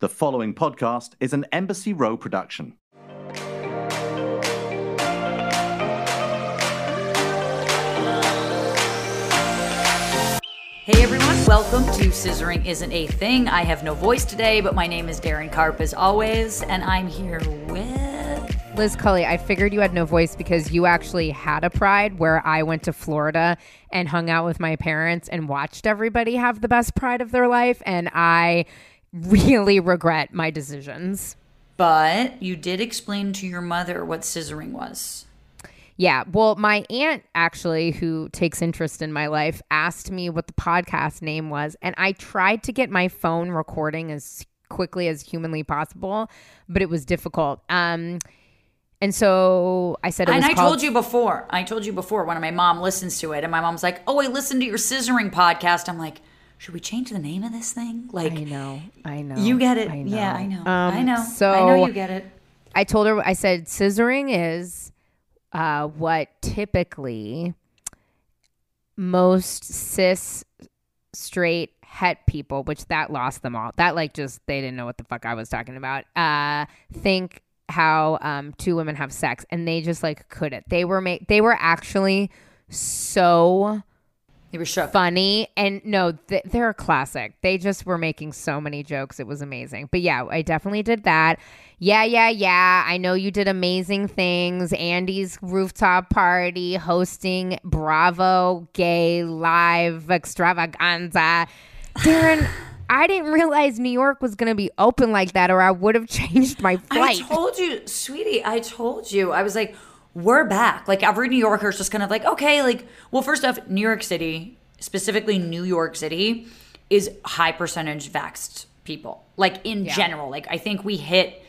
The following podcast is an Embassy Row production. Hey everyone, welcome to Scissoring Isn't a Thing. I have no voice today, but my name is Darren Karp as always, and I'm here with. Liz Cully, I figured you had no voice because you actually had a pride where I went to Florida and hung out with my parents and watched everybody have the best pride of their life. And I really regret my decisions. But you did explain to your mother what scissoring was. Yeah. Well, my aunt actually, who takes interest in my life, asked me what the podcast name was. And I tried to get my phone recording as quickly as humanly possible, but it was difficult. Um, and so I said, it and I called- told you before, I told you before when my mom listens to it, and my mom's like, Oh, I listened to your scissoring podcast. I'm like, Should we change the name of this thing? Like, I know, I know. You get it. I Yeah, I know. Um, I know. So I know you get it. I told her, I said, scissoring is uh, what typically most cis, straight, het people, which that lost them all. That like just they didn't know what the fuck I was talking about. Uh, think how um, two women have sex, and they just like couldn't. They were make they were actually so You were shook. funny and no th- they're a classic. They just were making so many jokes. It was amazing. But yeah i definitely did that. Yeah yeah yeah. I know you did amazing things. Andy's rooftop party hosting bravo gay live extravaganza. Darren i didn't realize new york was going to be open like that or i would have changed my flight. I told you, sweetie, I told you. I was like, we're back. Like every New Yorker, Yorker's just kind of like, okay, like, well, first off, New York City, specifically New York City, is high percentage vaxxed people. Like in general. Like I think we hit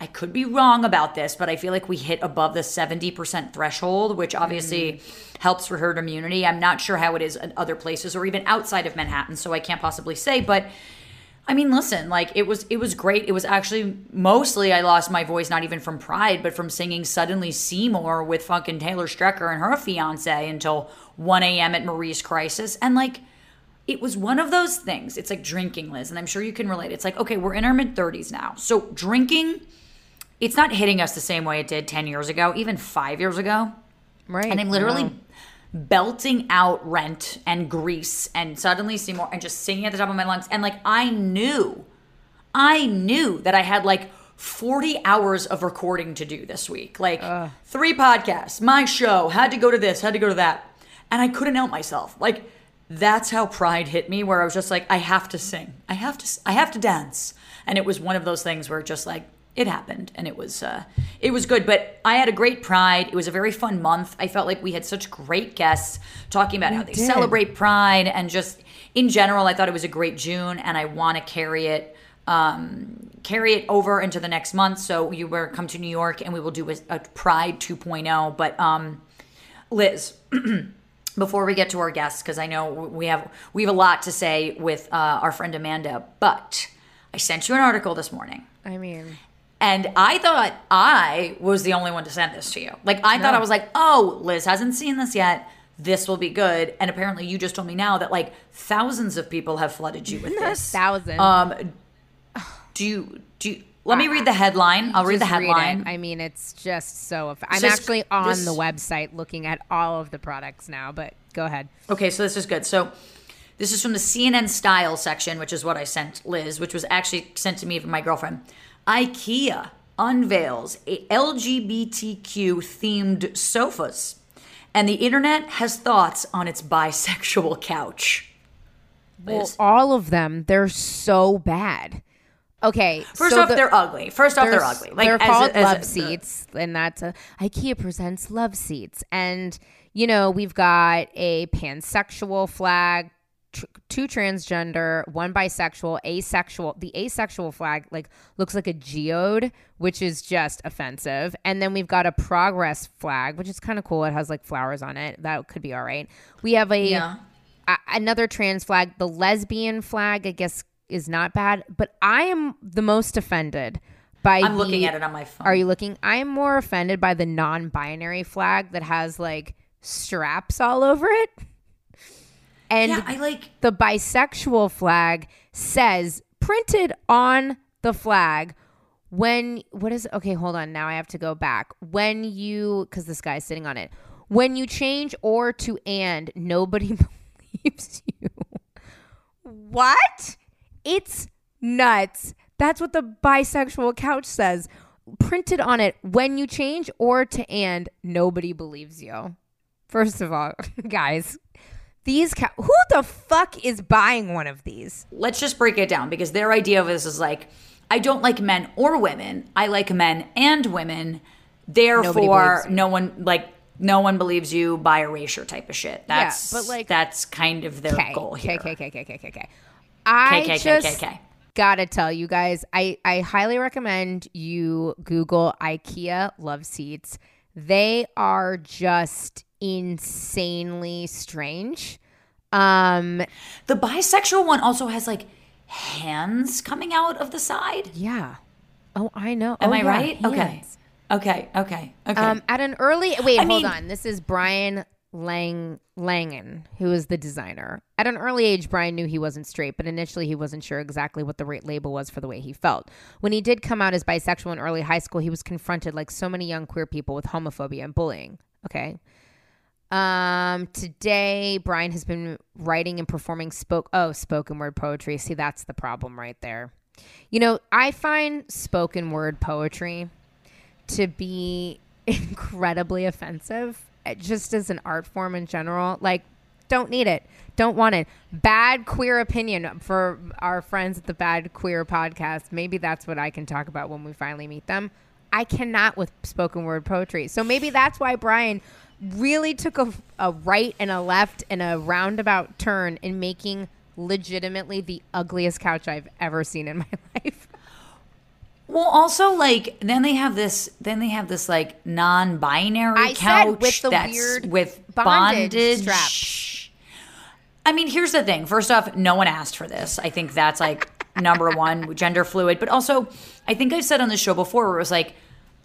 I could be wrong about this, but I feel like we hit above the 70% threshold, which obviously mm-hmm. helps for herd immunity. I'm not sure how it is in other places or even outside of Manhattan, so I can't possibly say, but I mean, listen, like it was it was great. It was actually mostly I lost my voice not even from pride, but from singing Suddenly Seymour with fucking Taylor Strecker and her fiance until 1 a.m. at Marie's Crisis. And like it was one of those things. It's like drinking, Liz, and I'm sure you can relate. It's like, okay, we're in our mid 30s now. So drinking, it's not hitting us the same way it did 10 years ago, even five years ago. right And I'm literally. Belting out Rent and Grease and suddenly Seymour and just singing at the top of my lungs. And like I knew, I knew that I had like 40 hours of recording to do this week. Like three podcasts, my show, had to go to this, had to go to that. And I couldn't help myself. Like that's how pride hit me where I was just like I have to sing. I have to I have to dance. And it was one of those things where just like it happened and it was uh it was good but i had a great pride. It was a very fun month. I felt like we had such great guests talking about how they did. celebrate pride and just in general i thought it was a great june and i want to carry it um carry it over into the next month. So you were come to new york and we will do a, a pride 2.0 but um liz before we get to our guests because i know we have we have a lot to say with uh, our friend amanda but i sent you an article this morning. I mean and I thought I was the only one to send this to you. Like I thought I was like, "Oh, Liz hasn't seen this yet. This will be good." And apparently you just told me now that like thousands of people have flooded you with this. Thousands. Um do you do you, let me read the headline. I'll read the Just read headline. it. I mean, it's just so. Eff- I'm This- actually on this- the website looking at all of the products now, but go ahead. Okay, so this is good. So this is from the CNN style section, which is what I sent Liz, which was actually sent to me from my girlfriend. IKEA unveils a LGBTQ themed sofas, and the internet has thoughts on its bisexual couch. Well, all of them, they're so bad. Okay, First so off, the- they're ugly. First off, they're, they're- ugly. Like they're as called a- love a- seats, and that's a IKEA presents love seats, and you know we've got a pansexual flag, tr- two transgender, one bisexual, asexual. The asexual flag like looks like a geode, which is just offensive, and then we've got a progress flag, which is kind of cool. It has like flowers on it. That could be all right. We have a Yeah. a- another trans flag. The lesbian flag, I guess, is not bad, but I am the most offended by. I'm the- looking at it on my phone. Are you looking? I am more offended by the non-binary flag that has like straps all over it, and yeah, I like the bisexual flag says printed on the flag when what is okay hold on now i have to go back. When you because this guy's sitting on it. When you change or to and nobody believes you. What? It's nuts. That's what the bisexual couch says. Printed on it. When you change or to and nobody believes you. First of all guys these ca- who the fuck is buying one of these let's just break it down because their idea of this is like I don't like men or women. I like men and women. Therefore, no one like no one believes you by erasure type of shit. That's but, like- that's kind of their Okay, goal here. okay, okay, okay, okay, okay. I okay, just okay, okay. gotta tell you guys, I I highly recommend you Google IKEA love seats. They are just insanely strange. Um, The bisexual one also has like hands coming out of the side. yeah. Oh, I know. Am Oh, I yeah, right? Okay. Okay. Okay. Okay. Um, at an early wait, I hold mean- on. This is Brian Lang Langen, who is the designer. At an early age, Brian knew he wasn't straight, but initially he wasn't sure exactly what the right label was for the way he felt. When he did come out as bisexual in early high school, he was confronted, like so many young queer people, with homophobia and bullying. Okay. Um, today Brian has been writing and performing spoke oh spoken word poetry. See, that's the problem right there. You know, I find spoken word poetry to be incredibly offensive uh, just as an art form in general. Like, don't need it. Don't want it. Bad queer opinion for our friends at the Bad Queer podcast. Maybe that's what I can talk about when we finally meet them. I cannot with spoken word poetry. So maybe that's why Brian really took a, a right and a left and a roundabout turn in making legitimately the ugliest couch I've ever seen in my life. well, also like then they have this. Then they have this like non-binary I couch with the that's weird with bondage bondage, straps. I mean, here's the thing. First off, no one asked for this. I think that's like number one, gender fluid. But also, I think I've said on this show before where it was like,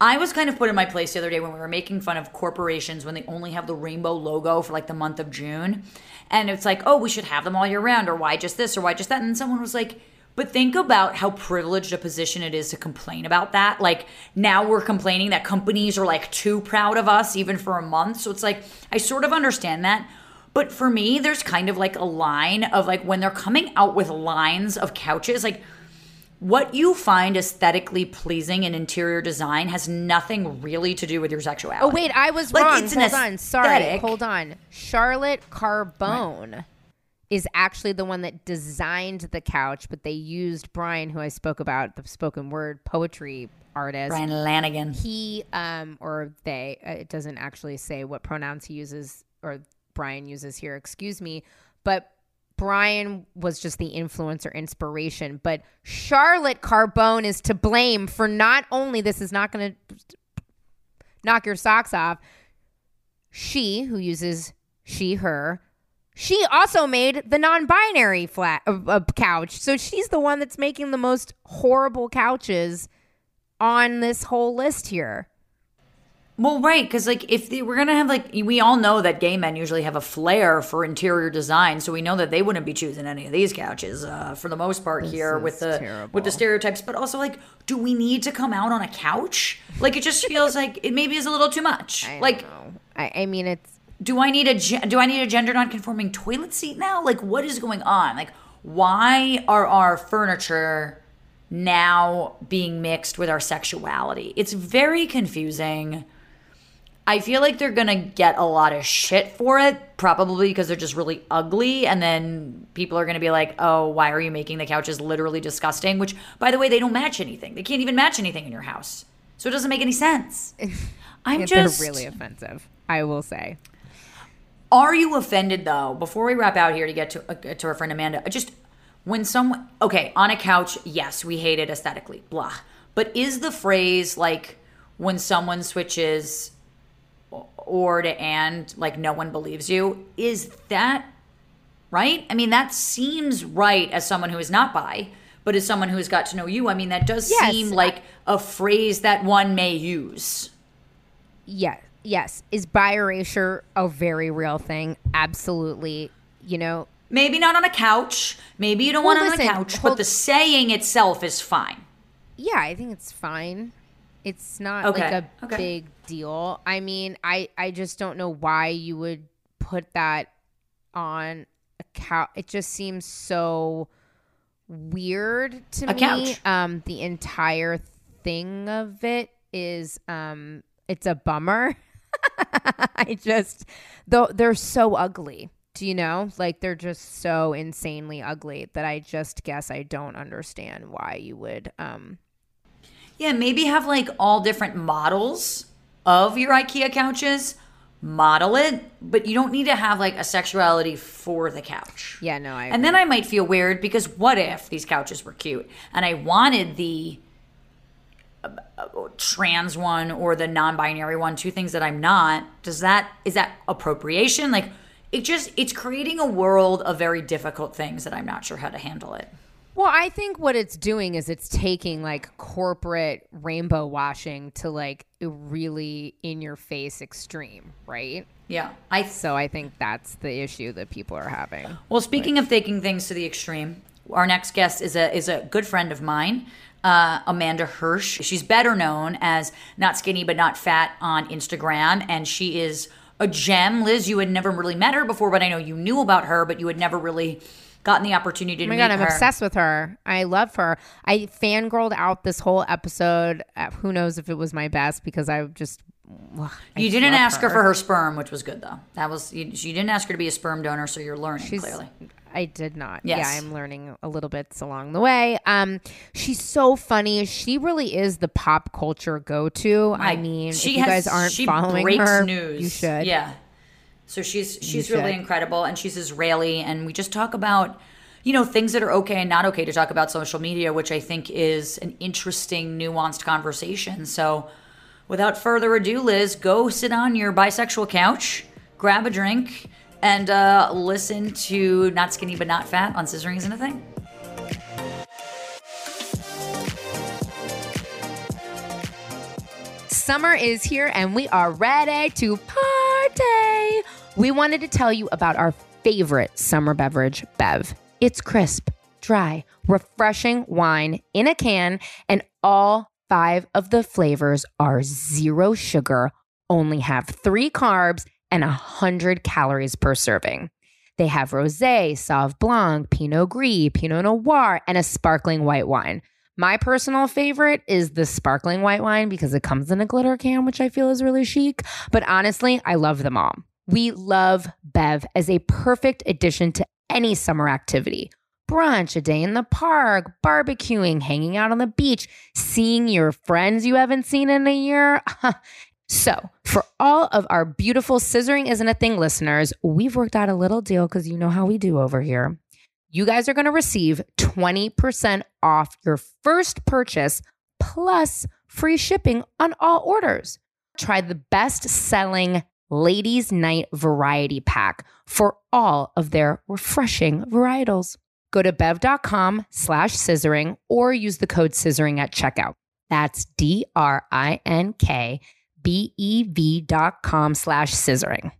I was kind of put in my place the other day when we were making fun of corporations when they only have the rainbow logo for like the month of June. And it's like, oh, we should have them all year round, or why just this, or why just that. And someone was like, but think about how privileged a position it is to complain about that. Like now we're complaining that companies are like too proud of us even for a month. So it's like, I sort of understand that. But for me, there's kind of like a line of like when they're coming out with lines of couches, like what you find aesthetically pleasing in interior design has nothing really to do with your sexuality. Oh wait, I was Like, wrong. it's Hold on. Sorry. Hold on. Charlotte Carbone is actually the one that designed the couch, but they used Brian, who I spoke about, the spoken word poetry artist. Brian Lanigan. He um or they uh, it doesn't actually say what pronouns he uses or Brian uses here, excuse me, but Brian was just the influencer inspiration, but Charlotte Carbone is to blame for not only this is not going to knock your socks off. She who uses she her she also made the non-binary flat uh, uh, couch. So she's the one that's making the most horrible couches on this whole list here. Well, right, because like if they, we're gonna have like we all know that gay men usually have a flair for interior design, so we know that they wouldn't be choosing any of these couches uh, for the most part here with the terrible. with the stereotypes. But also, like, do we need to come out on a couch? Like, it just feels like it maybe is a little too much. I like. I, I mean, it's do I need a ge- do I need a gender nonconforming toilet seat now? Like, what is going on? Like, why are our furniture now being mixed with our sexuality? It's very confusing. I feel like they're gonna get a lot of shit for it, probably because they're just really ugly, and then people are gonna be like, "Oh, why are you making the couches literally disgusting?" Which, by the way, they don't match anything. They can't even match anything in your house, so it doesn't make any sense. I'm just really offensive. I will say. Are you offended though? Before we wrap out here to get to uh, to our friend Amanda, just when someone okay on a couch, yes, we hate it aesthetically, blah. But is the phrase like when someone switches or to and like no one believes you? Is that right? I mean, that seems right as someone who is not bi, but as someone who has got to know you, I mean, that does Yes, seem like a phrase that one may use. Yeah, yes. Is bi erasure a very real thing? Absolutely. You know, Maybe not on a couch. Maybe you don't Well, want it on a couch, hold- but the saying itself is fine. yeah, I think it's fine. It's not Okay, like a okay. big deal. I mean, I I just don't know why you would put that on a couch. It just seems so weird to A me. couch. Um, the entire thing of it is um, it's a bummer. I just though they're so ugly. Do you know? Like they're just so insanely ugly that I just guess I don't understand why you would um Yeah, maybe have like all different models of your IKEA couches. Model it, but you don't need to have like a sexuality for the couch. Yeah, no, I And then I might feel weird because what if these couches were cute and I wanted the uh, trans one or the non-binary one, two things that I'm not. Does that is that appropriation? Like it just it's creating a world of very difficult things that I'm not sure how to handle it. Well, I think what it's doing is it's taking like corporate rainbow washing to like a really in your face extreme, right? Yeah. I So I think that's the issue that people are having. Well, speaking of taking things to the extreme, our next guest is a is a good friend of mine, uh, Amanda Hirsch. She's better known as not skinny but not fat on Instagram, and she is a gem. Liz, you had never really met her before, but I know you knew about her, but you had never really gotten the opportunity to Oh my god, I'm her. obsessed with her. I love her. I fangirled out this whole episode. Uh, who knows if it was my best because I just. ugh, I You didn't ask her. for her sperm, which was good though. That was you, you didn't ask her to be a sperm donor, so you're learning She's, clearly. I did not. Yes. Yeah, I'm learning a little bits along the way. Um, she's so funny. She really is the pop culture go to. I mean, if you guys aren't she following her, news. you should. Yeah. So she's she's really should. incredible, and she's Israeli, and we just talk about you know things that are okay and not okay to talk about social media, which I think is an interesting, nuanced conversation. So, without further ado, Liz, go sit on your bisexual couch, grab a drink, and uh, listen to "Not Skinny but Not Fat" on Scissoring Isn't a Thing. Summer is here and we are ready to party. We wanted to tell you about our favorite summer beverage, Bev. It's crisp, dry, refreshing wine in a can, and all five of the flavors are zero sugar, only have three carbs, and 100 calories per serving. They have rosé, sauv blanc, pinot gris, pinot noir, and a sparkling white wine. My personal favorite is the sparkling white wine because it comes in a glitter can, which I feel is really chic. But honestly, I love them all. We love Bev as a perfect addition to any summer activity. Brunch, a day in the park, barbecuing, hanging out on the beach, seeing your friends you haven't seen in a year. So, for all of our beautiful Scissoring Isn't a Thing listeners, we've worked out a little deal because you know how we do over here. You guys are going to receive 20% off your first purchase plus free shipping on all orders. Try the best selling Ladies Night Variety Pack for all of their refreshing varietals. Go to bev.com slash scissoring or use the code scissoring at checkout. That's D R I N K B E V dot com slash scissoring.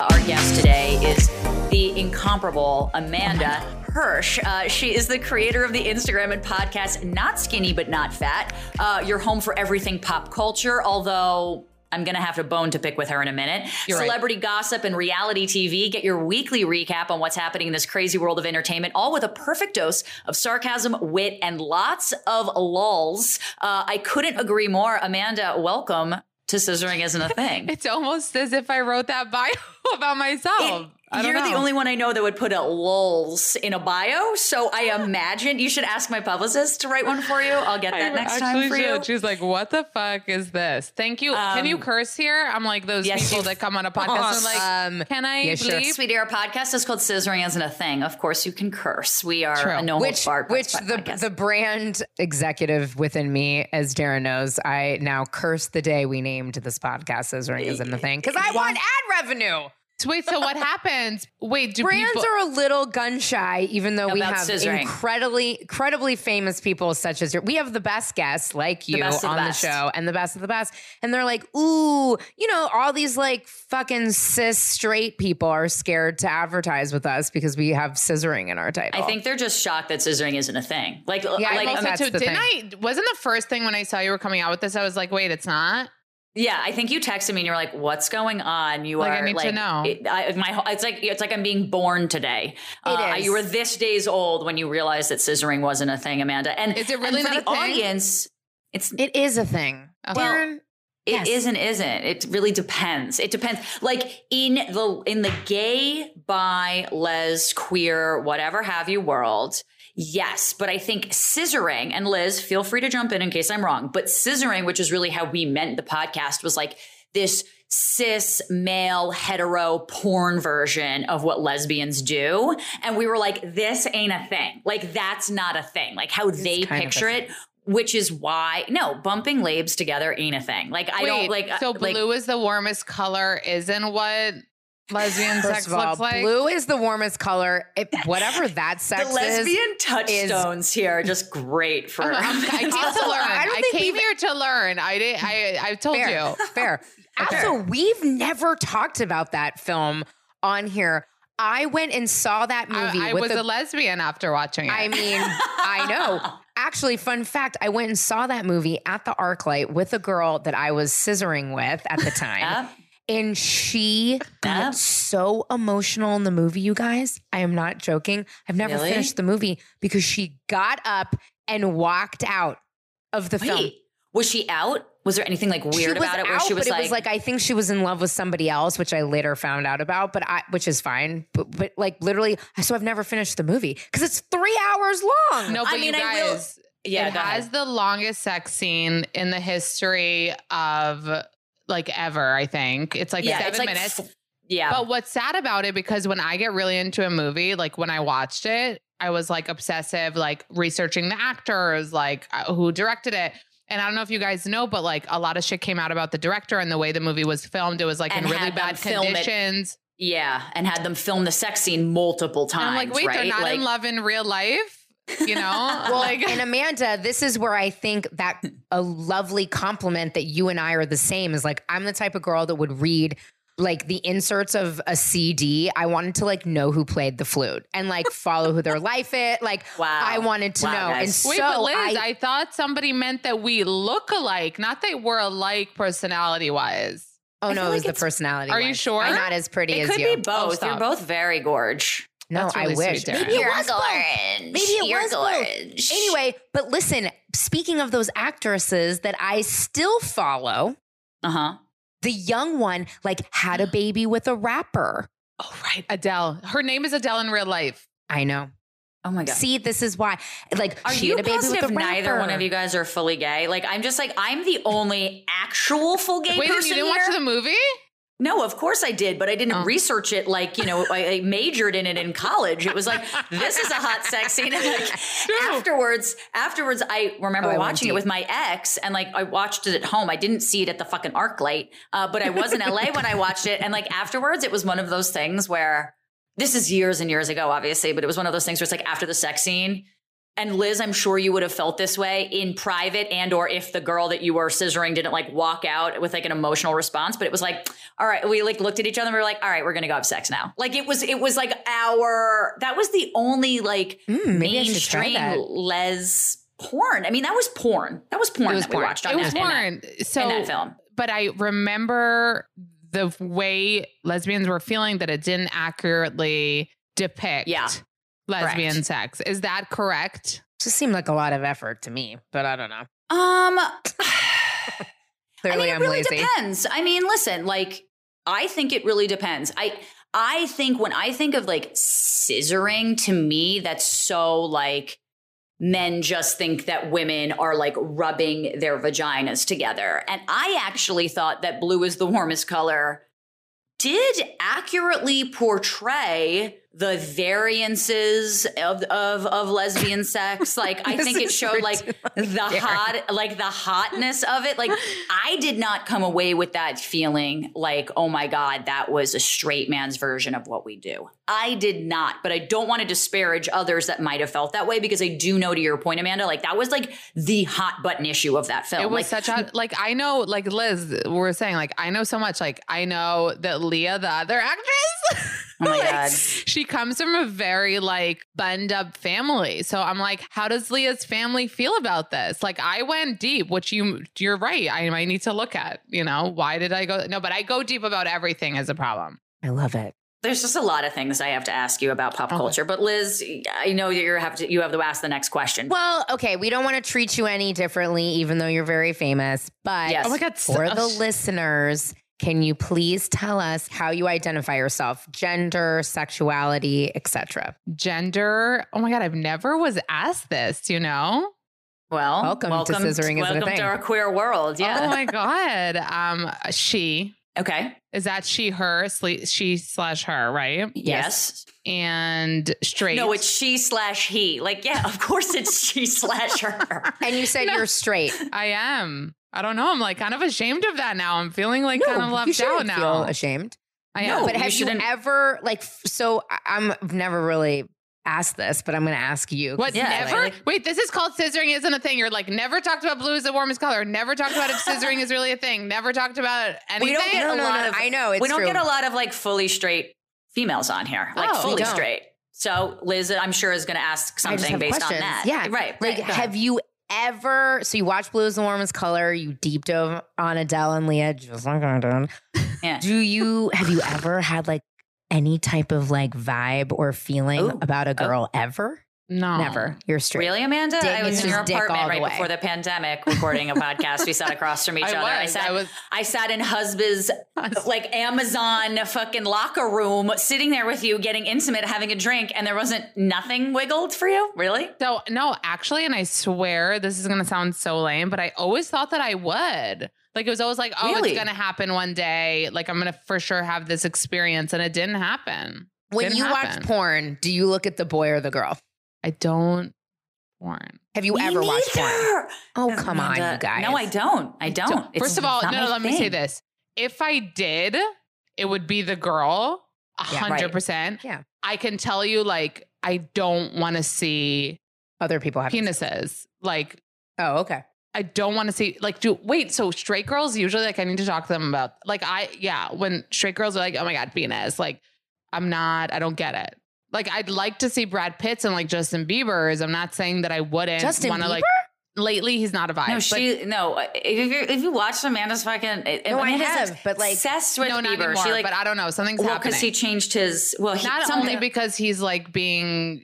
Our guest today is the incomparable Amanda Hirsch. Uh, she is the creator of the Instagram and podcast Not Skinny But Not Fat. Uh, your home for everything pop culture, although. I'm going to have to bone to pick with her in a minute. You're right. Celebrity gossip and reality TV. Get your weekly recap on what's happening in this crazy world of entertainment, all with a perfect dose of sarcasm, wit, and lots of lulls. Uh, I couldn't agree more. Amanda, welcome to Scissoring Isn't a Thing. It's almost as if I wrote that bio about myself. I don't You're the only one I know that would put a lulls in a bio. So I imagine you should ask my publicist to write one for you. I'll get that I next time actually for you. She's like, "What the fuck is this?" Thank you. Can you Um, curse here? I'm like those yes, people that come on a podcast and like, Um, "Can I yeah, sure. bleep?" Sweetie, our podcast is called Scissoring Isn't a Thing. Of course, you can curse. We are True. a no holds which barred which the podcast. the brand executive within me, as Darren knows, I now curse the day we named this podcast Scissoring isn't the thing because I want ad revenue. So wait, so what happens? Wait, do Brands people? are a little gun shy, even though we have scissoring. incredibly, incredibly famous people such as your. We have the best guests like you the on the, best. show, and the best of the best, and they're like, "Ooh, you know, all these like fucking cis straight people are scared to advertise with us because we have scissoring in our title." I think they're just shocked that scissoring isn't a thing. Like, Yeah, I like think also, that's too, the didn't thing. I? Wasn't the first thing when I saw you were coming out with this? I was like, wait, it's not. Yeah, I think you texted me and you're like, "What's going on?" You Like, I are need to like, know. It, I, my, it's like it's like I'm being born today. Uh, is. You were this days old when you realized that scissoring wasn't a thing, Amanda. And Is it really and for the audience? It's it is a thing. Well, Darren, It Yes. not isn't. It really depends. It depends. Like in the in the gay, bi, les, queer, whatever have you world, yes. But I think scissoring and Liz, feel free to jump in in case I'm wrong. But scissoring, which is really how we meant the podcast, was like this cis male hetero porn version of what lesbians do and we were like this ain't a thing like that's not a thing like how they of a picture it which is why no bumping labes together ain't a thing like i wait, don't like uh, so like, blue is the warmest color. Isn't what lesbian First sex of all, looks like? blue is the warmest color. It, whatever that sex is. the is. lesbian touchstones here are just great for I'm- uh-huh. I came to learn. I I, don't think came here to learn. I did. I I told fair, you. Fair. Also, we've never talked about that film on here. I went and saw that movie I, I with was the, a lesbian after watching it. I mean, I know. Actually, fun fact, I went and saw that movie at the ArcLight with a girl that I was scissoring with at the time. Yeah. And she got so emotional in the movie, you guys. I am not joking. I've never Really? finished the movie because she got up and walked out of the film. was she out was there anything like weird about it where out, she was but like, it was like I think she was in love with somebody else, which I later found out about. But I, which is fine. But, but like literally, so I've never finished the movie because it's three hours long. no, I but mean, you I will- guys, yeah it go has ahead. the longest sex scene in the history of like ever. I think it's like yeah seven it's like minutes. f- yeah But what's sad about it, because when I get really into a movie, like when I watched it, I was like obsessive, like researching the actors, like uh, who directed it. And I don't know if you guys know, but like a lot of shit came out about the director and the way the movie was filmed. It was like And in really bad film it. conditions. yeah and had them film the sex scene multiple times And I'm like, wait, right? they're not like, in love in real life? You know? Well, like, and Amanda, this is where I think that a lovely compliment that you and I are the same is like I'm the type of girl that would read like the inserts of a CD. I wanted to like know who played the flute and like follow who their life is. Like Wow. I wanted to Wow, know. guys. And Wait, so but Liz, I, I, thought somebody meant that we look alike, not that we're alike personality wise. oh I no, feel it was like the personality. Are you sure? I'm not as pretty it as could you. be oh, both you're both very gorge No, That's I wish. sweet, Darren. Maybe it was both. orange Maybe it You're was both. gorge. Anyway, but listen, speaking of those actresses that I still follow, uh-huh the young one like had a baby with a rapper. Oh, right. Adele. Her name is Adele in real life. I know. oh my god See, this is why. Like, Are she you had a baby with positive a neither one of you guys are fully gay? Like I'm just like I'm the only actual full gay Wait, and person you didn't here. watch the movie? No, of course I did, but I didn't Oh. research it like, you know, I, I majored in it in college. It was like, this is a hot sex scene. And like afterwards, afterwards, I remember Oh, watching it with my ex and like I watched it at home. I didn't see it at the fucking arc light. Uh, but I was in LA when I watched it. And like afterwards, it was one of those things where this is years and years ago, obviously, but it was one of those things where it's like after the sex scene, and Liz, I'm sure you would have felt this way in private and or if the girl that you were scissoring didn't like walk out with like an emotional response, but it was like, all right, we like looked at each other and we were like, all right, we're gonna go have sex now. Like it was, it was like our that was the only like Mm, maybe I should try mainstream les porn. I mean, that was porn. That was porn It was that porn. we watched on It was that, that- porn. So in that film. but I remember the way lesbians were feeling that it didn't accurately depict Yeah. Lesbian Correct. sex. Is that correct? Just seemed like a lot of effort to me, but I don't know. Um Clearly, I mean, it am really lazy. depends. I mean, listen, like I think it really depends. I I think when I think of like scissoring, to me, that's so like men just think that women are like rubbing their vaginas together. And I actually thought that blue is the warmest color did accurately portray the variances of of, of lesbian sex. Like I think it showed like the hot like the hotness of it. Like I did not come away with that feeling like, oh my God, that was a straight man's version of what we do. I did not, but I don't want to disparage others that might have felt that way because I do know to your point, Amanda, like that was like the hot button issue of that film. It was like, such a like I know like Liz we're saying like I know so much like I know that Leah the other actress Oh my like, God. she comes from a very like bund up family so I'm like how does Leah's family feel about this like I went deep which you you're right I might need to look at you know why did I go no but I go deep about everything as a problem I love it. There's just a lot of things I have to ask you about pop Okay. culture. But Liz, I know you have to you have to ask the next question. Well, okay, we don't want to treat you any differently, even though you're very famous. But Yes. oh my god for so- the listeners, can you please tell us how you identify yourself, gender, sexuality, etc.? gender oh my god I've never was asked this you know Well, Welcome to Scissoring Isn't a welcome Thing. to our queer world. Yeah. Oh my god um she okay. Is that she, her, sle- she slash her, right? Yes. And straight. No, it's she slash he. Like, yeah, of course it's she slash her. And you said you're straight. I am. I don't know. I'm like kind of ashamed of that now. I'm feeling like kind of left out shouldn't now. feel ashamed. I No, am. but you have you, shouldn't- ever like? So I- I'm I've never really asked this, but I'm going to ask you. What? Yeah, never? like- Wait, this is called scissoring isn't a thing. You're like never talked about blue is the warmest color. Never talked about if scissoring is really a thing. Never talked about anything. We don't get No, a no, lot no, of. I know, it's we don't true. get a lot of like fully straight females on here. Like Oh, fully straight. So Liz, I'm sure is going to ask I just something based questions. on that. Yeah, Right. Like, right. have you ever? So you watch Blue is the warmest color. You deep dove on Adele and Leah, just like I did. Yeah. Do you have you ever had like any type of like vibe or feeling Ooh. about a oh. girl ever? No. Never. You're straight. Really, Amanda? Dick I was in your just dick all apartment right before the pandemic recording a podcast. We sat across from each I other. I was. sat, I was. I sat in husband's like Amazon fucking locker room, sitting there with you, getting intimate, having a drink, and there wasn't nothing wiggled for you. Really? So no, actually, and I swear this is gonna sound so lame, but I always thought that I would. Like it was always like, oh, Really? it's gonna happen one day. Like I'm gonna for sure have this experience, and it didn't happen. When Didn't you happen. watch porn, do you look at the boy or the girl? I don't porn. Have you Me ever watched porn? Oh, uh, come on, you guys. No, I don't. I don't. So, It's first of all, no, not no, let me say this. If I did, it would be the girl, a Yeah, right. hundred percent. Yeah. I can tell you, like, I don't want to see Other people have penises. Like, Oh, okay. I don't want to see like do wait, so straight girls usually like I need to talk to them about like I yeah, when straight girls are like, oh my god, penis, like I'm not, I don't get it. Like I'd like to see Brad Pitt's and like Justin Bieber's. I'm not saying that I wouldn't Justin want to like lately he's not a vibe. No, but she no. Uh, if you if you watch Amanda's fucking, uh, No, I Amanda's have, but, like- obsessed with no, not Bieber. anymore. she like but I don't know. Something's well happening. because he changed his well. He, not something, only because he's like being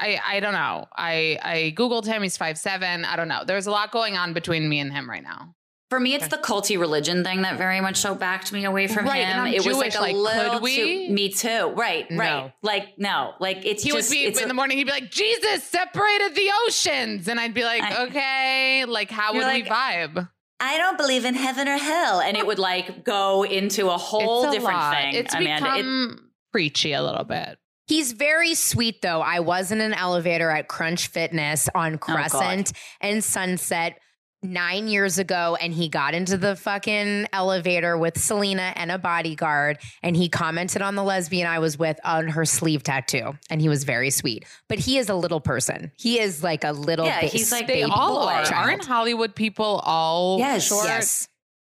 I I don't know. I I googled him. He's five seven. I don't know. There's a lot going on between me and him right now. For me, it's the culty religion thing that very much so backed me away from Right, him. and I'm it was like a like, little could we? too. Me too. Right. No. Right. Like no. Like it's He just would be it's in a- the morning. He'd be like, "Jesus separated the oceans," and I'd be like, I- "Okay, like how You're would we vibe?" I don't believe in heaven or hell, and it would like go into a whole a different lot. thing. It's Amanda. It- become preachy a little bit. He's very sweet though. I was in an elevator at Crunch Fitness Oh, on Crescent and Sunset nine years ago, and he got into the fucking elevator with Selena and a bodyguard, and he commented on the lesbian I was with on her sleeve tattoo, and he was very sweet. But he is a little person. He is like a little. Yeah, ba- he's like They all boy are. child. Aren't Hollywood people all Yes. short? Yes.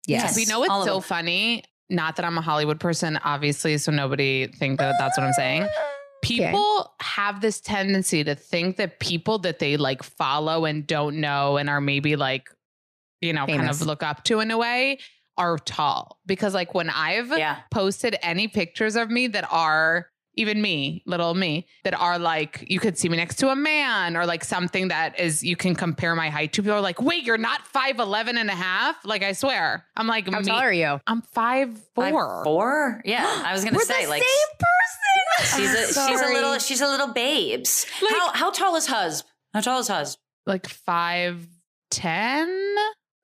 Yes. Yes. We know it's all so funny. Not that I'm a Hollywood person, obviously, so nobody think that that's what I'm saying. People have this tendency to think that people that they like follow and don't know and are maybe like, you know, kind of look up to in a way are tall. Because like when I've yeah. posted any pictures of me that are even me, little me, that are like you could see me next to a man or like something that is you can compare my height to. People are like, wait, you're not 5'11 and a half? Like I swear. I'm like, How me- tall are you? I'm five four. Five, four. Yeah. I was gonna We're say the like same person. she's a she's a little she's a little babes. Like- how how tall is Husb? How tall is Husb? Like five ten.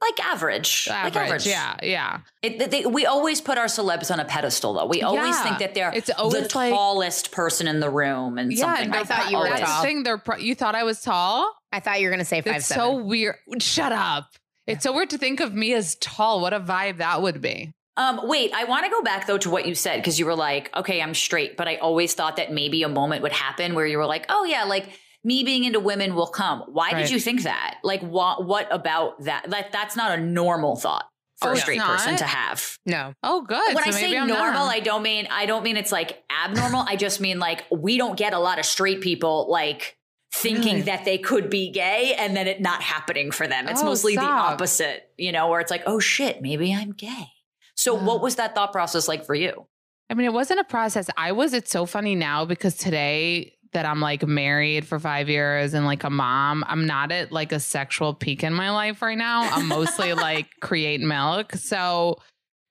Like average, average. like average. Yeah, yeah. It, they, we always put our celebs on a pedestal, though. We always Yeah. think that they're It's the like- tallest person in the room and Yeah, something. and like I thought that. you were Always. That's the tall. thing. They're pro- you thought I was tall. I thought you were gonna say five It's seven. so weird. Shut up. It's so weird to think of me as tall. What a vibe that would be. Um, wait, I want to go back though to what you said because you were like, okay, I'm straight, but I always thought that maybe a moment would happen where you were like, oh yeah, like me being into women will come. Why Right. did you think that? Like, what? What about that? Like, that's not a normal thought for Oh, a straight person to have. no. Oh, good. when So I say I'm normal, not. I don't mean I don't mean it's like abnormal. I just mean like we don't get a lot of straight people like thinking Really? that they could be gay and then it not happening for them. It's Oh, mostly the opposite, you know, where it's like, oh shit, maybe I'm gay. So what was that thought process like for you? I mean, it wasn't a process. I was, it's so funny now because today that I'm like married for five years and like a mom, I'm not at like a sexual peak in my life right now. I'm mostly like create milk. So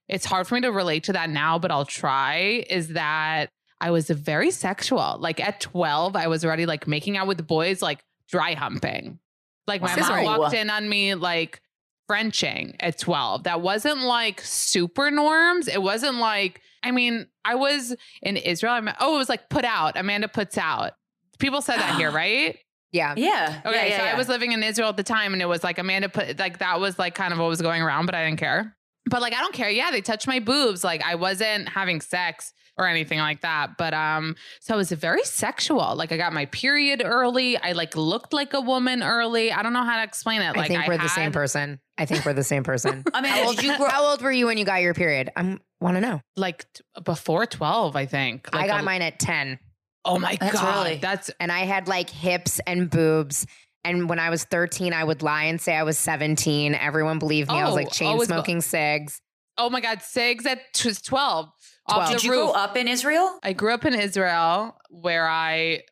it's hard for me to relate to that now, but I'll try. Is that I was very sexual. Like at 12, I was already like making out with boys, like dry humping. Like my mom walked in on me like Frenching at 12. That wasn't like super norms. It wasn't like, I mean, I was in Israel. I'm, oh, it was like put out. Amanda puts out. People said that here, right? Yeah. Yeah. Okay. yeah, so yeah, I was living in Israel at the time and it was like Amanda put, like, that was like kind of what was going around, but I didn't care. But like, I don't care. Yeah. They touched my boobs. Like, I wasn't having sex or anything like that. But, um, so I was very sexual. Like, I got my period early. I like looked like a woman early. I don't know how to explain it. I Like, think we're the same person. I think we're the same person. I mean, how, old, you grow how old were you when you got your period? I want to know. Like t- before 12, I think. I Like got a- mine at 10 Oh my That's God. early. That's, and I had like hips and boobs. And when I was 13, I would lie and say I was 17. Everyone believed me. I was Oh, like chain always go- smoking cigs. oh my God. cigs at t- 12. Off 12. the did you roof. grow up in Israel? I grew up in Israel where I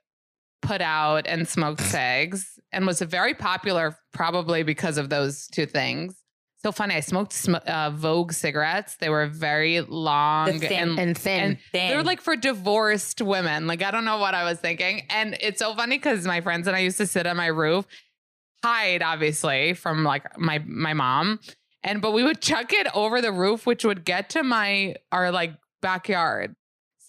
put out and smoked cigs and was very popular probably because of those two things. So funny. I smoked sm- uh, Vogue cigarettes. They were very long thin- and, And thin. and Thin. They were like for divorced women. Like I don't know what I was thinking. And it's so funny because my friends and I used to sit on my roof, hide obviously from like my my mom, and but we would chuck it over the roof, which would get to my our like backyard.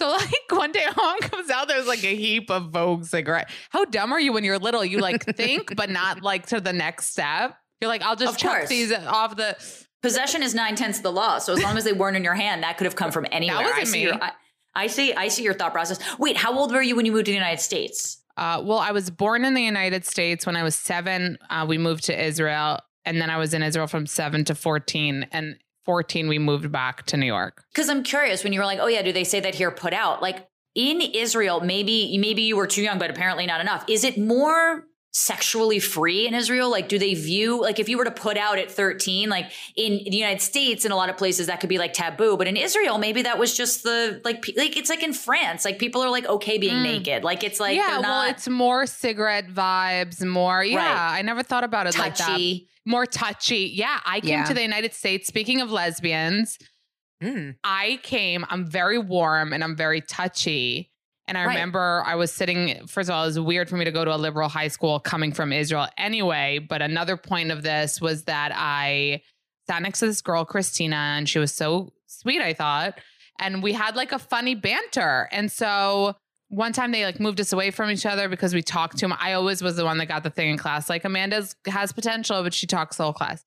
So like one day mom comes out, there's like a heap of Vogue cigarette. How dumb are you when you're little? You like think, but not like to the next step. You're like, I'll just chuck these off the. Possession is nine tenths of the law. So as long as they weren't in your hand, that could have come from anywhere. wasn't I see me. your I, I see I see your thought process. Wait, how old were you when you moved to the United States? Uh, well, I was born in the United States. When I was seven, uh, we moved to Israel, and then I was in Israel from seven to fourteen. And fourteen, we moved back to New York. Because I'm curious when you were like, oh yeah, do they say that here put out? Like in Israel, maybe maybe you were too young, but apparently not enough. Is it more sexually free in Israel? Like, do they view like if you were to put out at 13, like in the United States, in a lot of places that could be like taboo, but in Israel, maybe that was just the like like it's like in France, like people are like okay being Mm. naked, like it's like yeah, they're well, it's more cigarette vibes, more. Yeah, Right. I never thought about it like that. touchy. More touchy. Yeah, I came Yeah. to the United States. Speaking of lesbians, Mm. I came, I'm very warm and I'm very touchy. And I Right. remember I was sitting, first of all, it was weird for me to go to a liberal high school coming from Israel anyway. But another point of this was that I sat next to this girl, Christina, and she was so sweet, I thought. And we had like a funny banter. And so one time they like moved us away from each other because we talked too much. I always was the one that got the thing in class. Like Amanda's has potential, but she talks the whole class.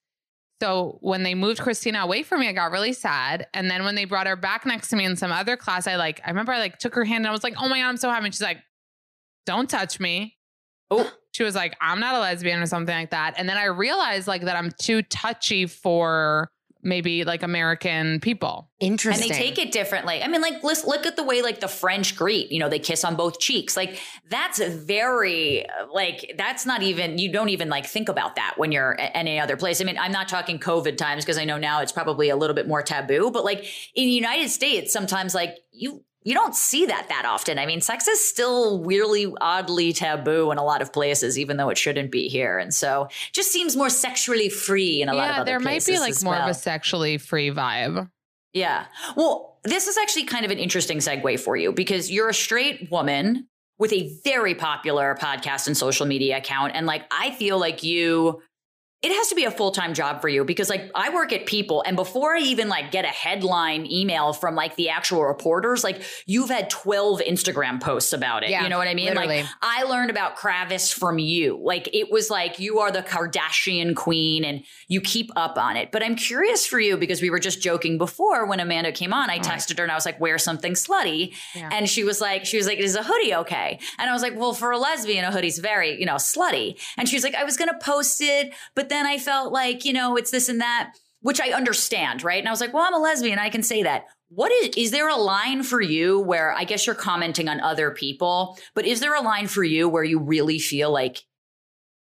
So when they moved Christina away from me, I got really sad. And then when they brought her back next to me in some other class, I like I remember I like took her hand and I was like, "Oh my god, I'm so happy." And she's like, "Don't touch me." Oh. She was like, "I'm not a lesbian" or something like that. And then I realized like that I'm too touchy for maybe like American people. Interesting. And they take it differently. I mean, like, let's look at the way like the French greet. You know, they kiss on both cheeks. Like, that's very like that's not even you don't even like think about that when you're a- any other place. I mean, I'm not talking COVID times because I know now it's probably a little bit more taboo. But like in the United States, sometimes like you you don't see that that often. I mean, sex is still weirdly, oddly taboo in a lot of places, even though it shouldn't be here. And so, it just seems more sexually free in a lot of yeah, other there might be like more of a sexually free vibe. Yeah. Well, this is actually kind of an interesting segue for you because you're a straight woman with a very popular podcast and social media account. And like, I feel like you it has to be a full-time job for you because like I work at People and before I even like get a headline email from like the actual reporters, like you've had 12 Instagram posts about it. Yeah, you know what I mean? literally. Like I learned about Kravis from you. Like it was like you are the Kardashian queen and you keep up on it. But I'm curious for you because we were just joking before when Amanda came on, I texted her and I was like, wear something slutty. Yeah. And she was like, she was like, is a hoodie okay? And I was like, well, for a lesbian, a hoodie's very, you know, slutty. And she was like, I was gonna post it, but then I felt like, you know, it's this and that, which I understand, right? And I was like, well, I'm a lesbian, I can say that. What is is there a line for you where I guess you're commenting on other people, but is there a line for you where you really feel like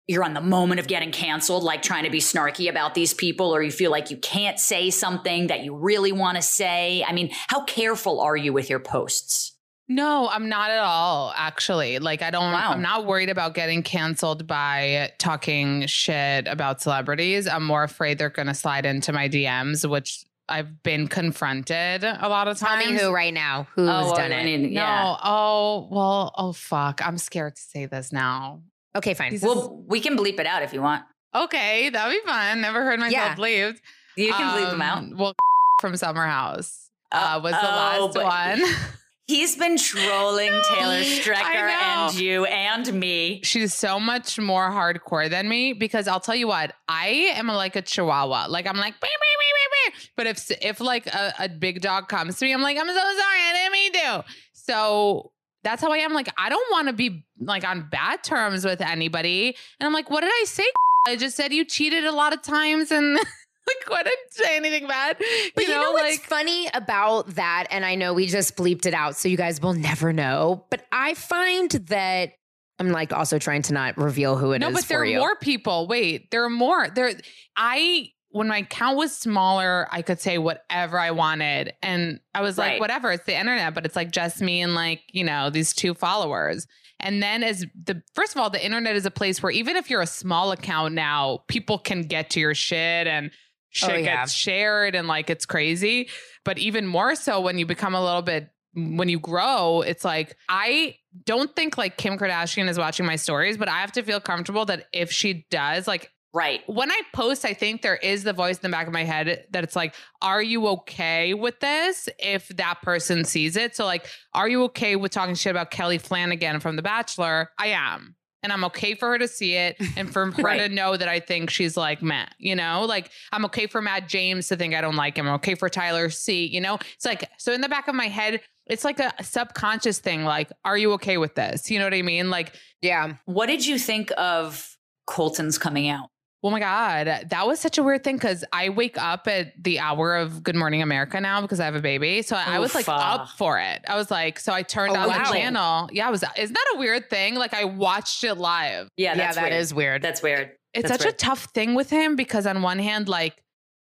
you're on the moment of getting canceled, like trying to be snarky about these people, or you feel like you can't say something that you really want to say? I mean, how careful are you with your posts? No, I'm not at all, actually. Like, I don't, Wow. I'm not worried about getting canceled by talking shit about celebrities. I'm more afraid they're going to slide into my DMs, which I've been confronted a lot of Tell times. me who right now. Who's Oh, done I it? No. Oh, well, oh, fuck. I'm scared to say this now. Okay, fine. Well, we can bleep it out if you want. Okay, that'd be fun. Never heard myself Yeah. bleeped. You can bleep them out. Um, Well, from Summer House uh, was the Oh, last but- one. He's been trolling Taylor Strecker and you and me. She's so much more hardcore than me because I'll tell you what, I am like a chihuahua. Like I'm like, "Beep, beep, beep, beep, beep." but if if like a, a big dog comes to me, I'm like, I'm so sorry, I didn't mean to. So that's how I am. Like I don't want to be like on bad terms with anybody. And I'm like, what did I say? I just said you cheated a lot of times and like I didn't say anything bad. But you know, what's like funny about that, and I know we just bleeped it out, so you guys will never know. But I find that I'm like also trying to not reveal who it is no, but there are you. more people. Wait, there are more. There, I when my account was smaller, I could say whatever I wanted, and I was like, Right. whatever. It's the internet, but it's like just me and like you know these two followers. And then as the first of all, the internet is a place where even if you're a small account now, people can get to your shit and shit Oh, yeah. gets shared and like it's crazy. But even more so when you become a little bit when you grow, it's like I don't think like Kim Kardashian is watching my stories, but I have to feel comfortable that if she does, like Right. when I post, I think there is the voice in the back of my head that it's like, are you okay with this if that person sees it? So, like, are you okay with talking shit about Kelly Flanagan from The Bachelor? I am. And I'm okay for her to see it and for her Right. to know that I think she's like Matt, you know, like I'm okay for Matt James to think I don't like him. I'm okay for Tyler C, you know, it's like, so in the back of my head, it's like a subconscious thing. Like, are you okay with this? You know what I mean? Like, yeah. What did you think of Colton's coming out? Oh my God. That was such a weird thing because I wake up at the hour of Good Morning America now because I have a baby. So I was like uh. up for it. I was like, so I turned Oh, on wow. the channel. Yeah, I was, isn't that a weird thing? Like I watched it live. Yeah, yeah, that's that weird. is weird. That's weird. It's That's such weird. a tough thing with him because on one hand, like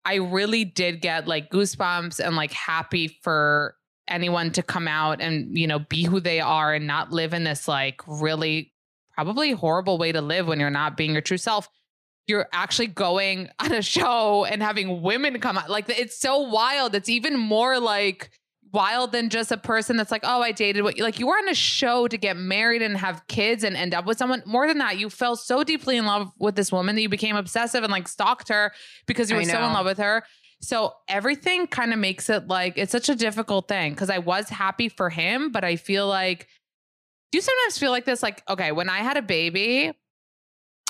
I really did get like goosebumps and like happy for anyone to come out and, you know, be who they are and not live in this like really probably horrible way to live when you're not being your true self. You're actually going on a show and having women come out. Like it's so wild. It's even more like wild than just a person that's like, oh, I dated what like you were on a show to get married and have kids and end up with someone. More than that, you fell so deeply in love with this woman that you became obsessive and like stalked her because you were so in love with her. So everything kind of makes it like it's such a difficult thing because I was happy for him, but I feel like do you sometimes feel like this? Like, okay, when I had a baby,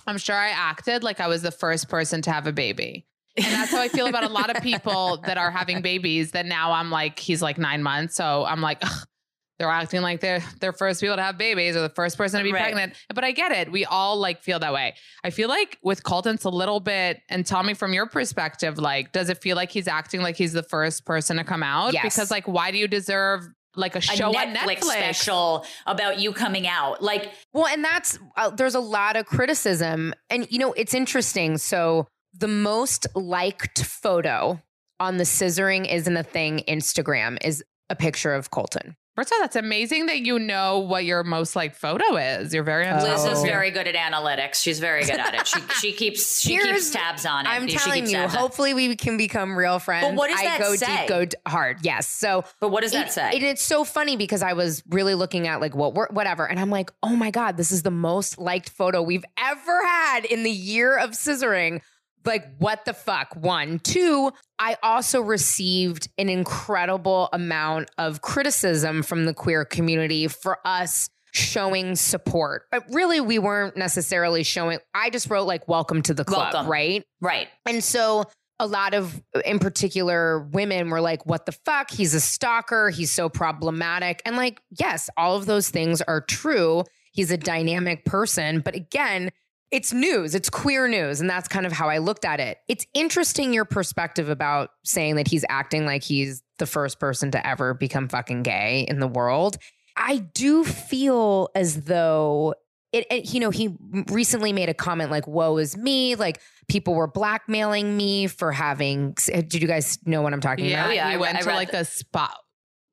I'm sure I acted like I was the first person to have a baby. And that's how I feel about a lot of people that are having babies that now I'm like, he's like nine months. So I'm like, ugh, they're acting like they're they're first people to have babies or the first person to be Right. pregnant. But I get it. We all like feel that way. I feel like with Colton, it's a little bit, and tell me from your perspective, like, does it feel like he's acting like he's the first person to come out? Yes. Because like, why do you deserve like a A show Netflix, on Netflix? special about you coming out. Like, Well, and that's uh, there's a lot of criticism, and you know it's interesting. So the most liked photo on the scissoring isn't a thing. Instagram is a picture of Colton. First of all, that's amazing that you know what your most like photo is. You're very Liz is very good at analytics. She's very good at it. She she keeps she Here's- keeps tabs on it. I'm She telling you, it. hopefully we can become real friends. But what does I that go say? deep, go d- hard. Yes. So But what does that it- say? And it's so funny because I was really looking at like what we're whatever, and I'm like, oh my god, this is the most liked photo we've ever had in the year of scissoring. Like what the fuck one two i also received an incredible amount of criticism from the queer community for us showing support but really we weren't necessarily showing i just wrote like welcome to the club Welcome. right Right. and so a lot of, in particular, women were like, what the fuck? He's a stalker. He's so problematic. And like, yes, all of those things are true. He's a dynamic person. But again, it's news, it's queer news. And that's kind of how I looked at it. It's interesting your perspective about saying that he's acting like he's the first person to ever become fucking gay in the world. I do feel as though it, it, you know, he recently made a comment like, woe is me. Like, people were blackmailing me for having. Did you guys know what I'm talking Yeah, about? yeah, he I re- went I to like the- a spot,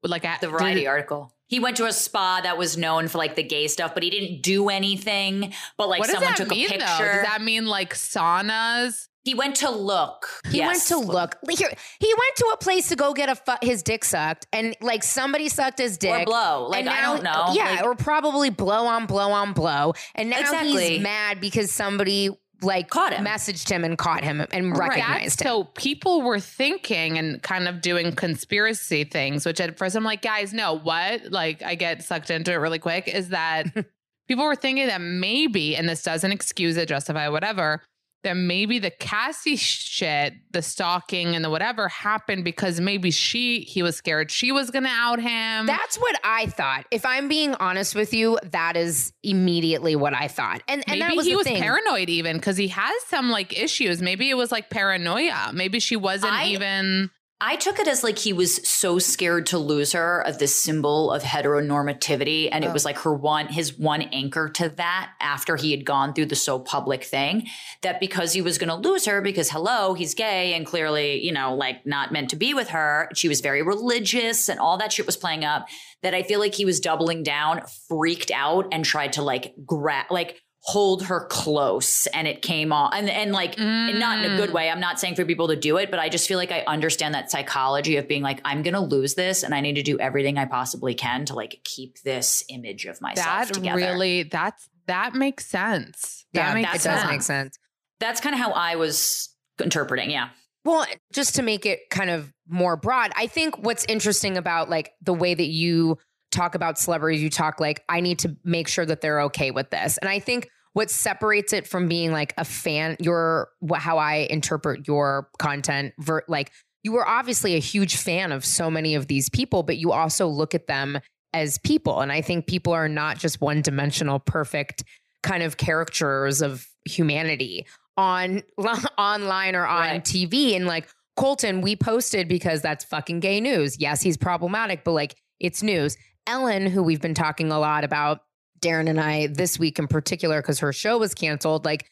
like at The Variety article. He went to a spa that was known for like the gay stuff, but he didn't do anything. But like What does someone that took mean a picture. though? Does that mean like saunas? he went to look. He Yes. went to look. Here, he went to a place to go get a fu- his dick sucked, and like somebody sucked his dick. or blow. Like and I don't know. Yeah, Like, or probably blow on blow on blow. And now Exactly. he's mad because somebody like Caught him. messaged him and caught him and Right. recognized him. So people were thinking and kind of doing conspiracy things, which at first I'm like, guys, no, what? Like I get sucked into it really quick. Is that people were thinking that maybe, and this doesn't excuse it, justify whatever, that maybe the Cassie shit, the stalking and the whatever happened because maybe she he was scared she was gonna out him. That's what I thought. If I'm being honest with you, that is immediately what I thought. And and Maybe that was he was thing. paranoid even because he has some like issues. Maybe it was like paranoia. Maybe she wasn't I- even. I took it as like he was so scared to lose her of this symbol of heteronormativity. And it was oh. like her one, his one anchor to that after he had gone through the so public thing that because he was going to lose her because hello, he's gay and clearly, you know, like not meant to be with her. She was very religious and all that shit was playing up that I feel like he was doubling down, freaked out and tried to like grab, like, hold her close and it came off and and like and not in a good mm. way i'm not saying for people to do it but i just feel like i understand that psychology of being like i'm gonna lose this and i need to do everything i possibly can to like keep this image of myself That together really that's that makes sense. That yeah, makes it that's does sense. make sense. that's kind of how i was interpreting yeah Well, just to make it kind of more broad, I think what's interesting about like the way that you talk about celebrities, you talk like, I need to make sure that they're okay with this. And I think what separates it from being like a fan, your how I interpret your content, ver, like you were obviously a huge fan of so many of these people, but you also look at them as people. And I think people are not just one dimensional, perfect kind of caricatures of humanity on online or on Right. TV. And like Colton, we posted because that's fucking gay news. Yes, he's problematic, but like it's news. Ellen, who we've been talking a lot about, Darren and I this week in particular, because her show was canceled, like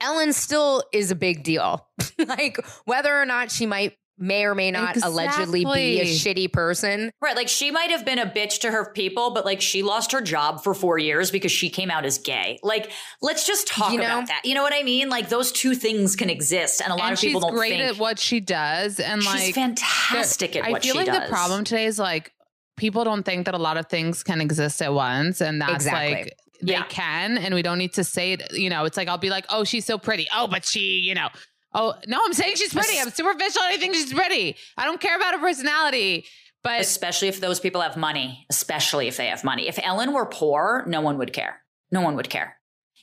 Ellen still is a big deal. like whether or not she might may or may not allegedly be a shitty person. right like she might have been a bitch to her people but like she lost her job for four years because she came out as gay like let's just talk You know? about that you know what i mean like those two things can exist and a lot and of people don't great think at what she does. And she's like fantastic at I what feel she like does the problem today is like people don't think that a lot of things can exist at once. And that's Exactly. like they Yeah. can, and we don't need to say it. You know, it's like I'll be like, oh, she's so pretty. Oh, but she, you know, oh no, I'm saying she's pretty. I'm superficial. I think she's pretty. I don't care about her personality. But especially if those people have money, especially if they have money. If Ellen were poor, no one would care. No one would care.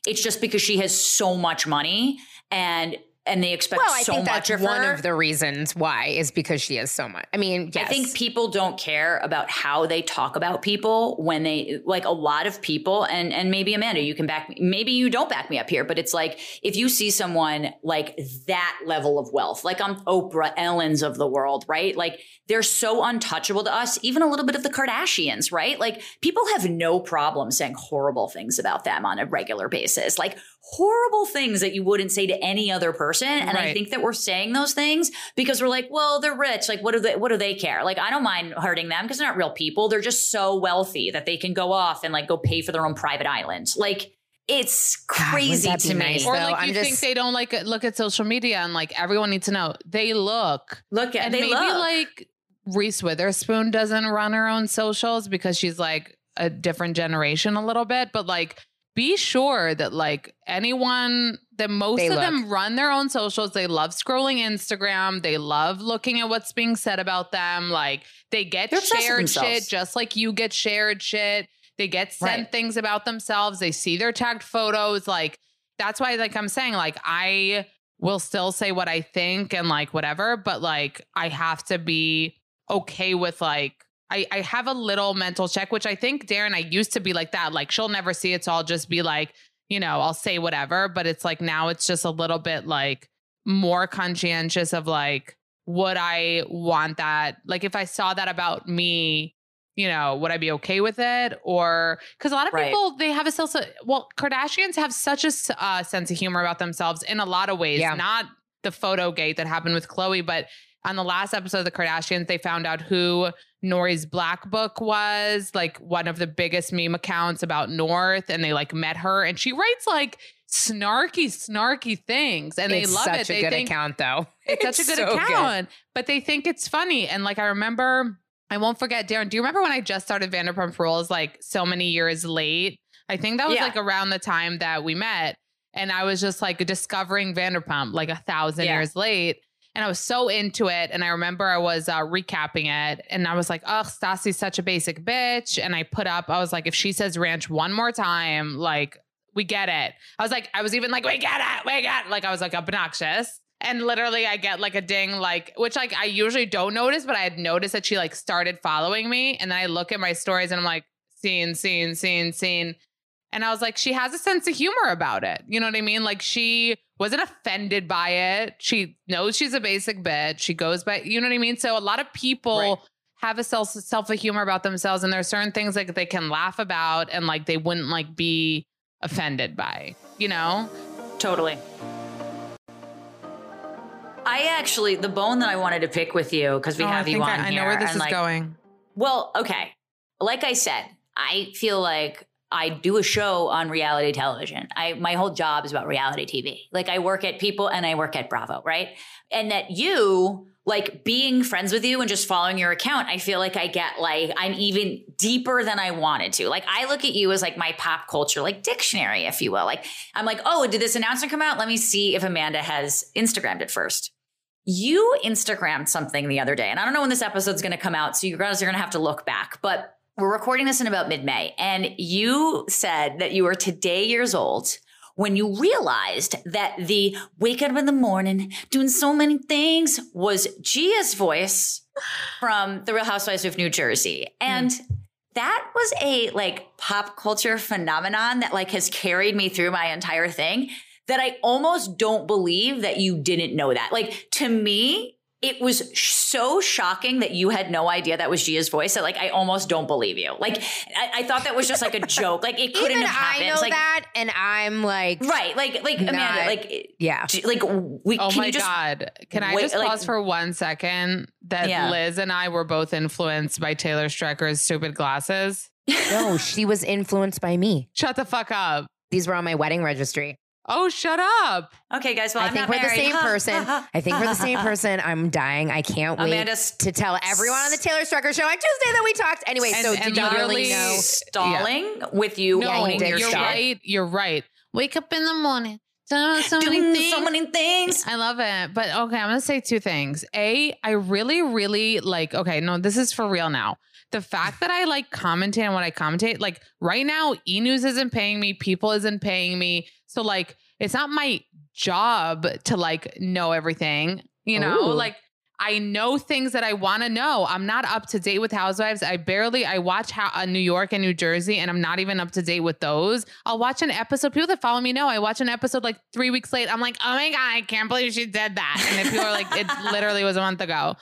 It's just because she has so much money and and they expect Well, I so think much that's of one her. of the reasons why is because she has so much. I mean, yes. I think people don't care about how they talk about people when they like a lot of people and and maybe Amanda you can back me maybe you don't back me up here but it's like if you see someone like that level of wealth like I'm Oprah Ellens of the world right like they're so untouchable to us even a little bit of the Kardashians right like people have no problem saying horrible things about them on a regular basis like horrible things that you wouldn't say to any other person and I think that we're saying those things because we're like, well, they're rich. Like, what do they, what do they care? Like, I don't mind hurting them because they're not real people. They're just so wealthy that they can go off and like go pay for their own private island. Like, it's crazy that be to me. nice, or like I'm you think they don't like look at social media and like everyone needs to know they look Look at and they maybe look. like Reese Witherspoon doesn't run her own socials because she's like a different generation a little bit, but like be sure that like anyone that most They of look. them run their own socials. They love scrolling Instagram. They love looking at what's being said about them. Like they get They're shared shit just like you get shared shit. They get sent Right. things about themselves. They see their tagged photos. Like that's why like I'm saying like I will still say what I think and like whatever, but like I have to be okay with like I, I have a little mental check, which I think Darren, I used to be like that. Like she'll never see it. So I'll just be like, you know, I'll say whatever. But it's like now it's just a little bit like more conscientious of like, would I want that? Like if I saw that about me, you know, would I be okay with it? Or because a lot of Right. people, they have a sense of, well, Kardashians have such a uh, sense of humor about themselves in a lot of ways, Yeah. not the photo gate that happened with Khloe, but on the last episode of the Kardashians, they found out who Nori's Black Book was, like one of the biggest meme accounts about North, and they like met her, and she writes like snarky, snarky things, and it's they love it. It's such a good think account, though. it's such a good so account, but they think it's funny. And like I remember, I won't forget, Darren. Do you remember when I just started Vanderpump Rules, like so many years late? I think that was Yeah. like around the time that we met, and I was just like discovering Vanderpump, like a thousand Yeah. years late. And I was so into it. And I remember I was uh, recapping it and I was like, oh, Stassi's such a basic bitch. And I put up, I was like, if she says ranch one more time, like, we get it. I was like, I was even like, we get it, we get it. Like, I was like obnoxious. And literally, I get like a ding, like, which like I usually don't notice, but I had noticed that she like started following me. And then I look at my stories and I'm like, scene, scene, scene, scene. And I was like, she has a sense of humor about it. You know what I mean? Like she wasn't offended by it. She knows she's a basic bitch. She goes by, you know what I mean? So a lot of people Right. have a self self of humor about themselves, and there are certain things like they can laugh about and like they wouldn't like be offended by. You know? Totally. I actually, the bone that I wanted to pick with you because we Oh, I have you on I, I know where this is like, going. Well, okay. Like I said, I feel like I do a show on reality television. I my whole job is about reality TV. Like I work at People and I work at Bravo, right? And that you like being friends with you and just following your account, I feel like I get like I'm even deeper than I wanted to. Like I look at you as like my pop culture like dictionary, if you will. Like I'm like, oh, did this announcement come out? Let me see if Amanda has Instagrammed it first. You Instagrammed something the other day, and I don't know when this episode's going to come out, so you guys are going to have to look back. But we're recording this in about mid May, and you said that you were today years old when you realized that the wake up in the morning doing so many things was Gia's voice from The Real Housewives of New Jersey. Hmm. And that was a like pop culture phenomenon that like has carried me through my entire thing that I almost don't believe that you didn't know that. Like to me, it was so shocking that you had no idea that was Gia's voice that like I almost don't believe you. Like I, I thought that was just like a joke. Like it couldn't Even have happened. I know like, that, and I'm like, Right. Like like Amanda, like yeah. Like we Oh can my you just God. Can I wait, just like- pause for one second that Yeah. Liz and I were both influenced by Taylor Strecker's stupid glasses? no, she was influenced by me. Shut the fuck up. These were on my wedding registry. Oh, shut up. Okay, guys, well, I I'm think not we're the same person. ha, ha, I think we're the same ha, ha. person. I'm dying. I can't wait Amanda's to tell everyone on the Taylor Strecker show on Tuesday that we talked. Anyway, And- so and did you really literally- know? stalling with you No, owning did your you're right. You're right. Wake up in the morning. So, so many Doing things. so many things. I love it. But okay, I'm going to say two things. A, I really, really like, okay, no, this is for real now. The fact that I like commentate on what I commentate, like right now, E News isn't paying me, People isn't paying me. So, like, it's not my job to like know everything, you know? Ooh. Like, I know things that I want to know. I'm not up to date with Housewives. I barely I watch how, uh, New York and New Jersey, and I'm not even up to date with those. I'll watch an episode. People that follow me know I watch an episode like three weeks late. I'm like, oh my god, I can't believe she did that. And people are like, it literally was a month ago.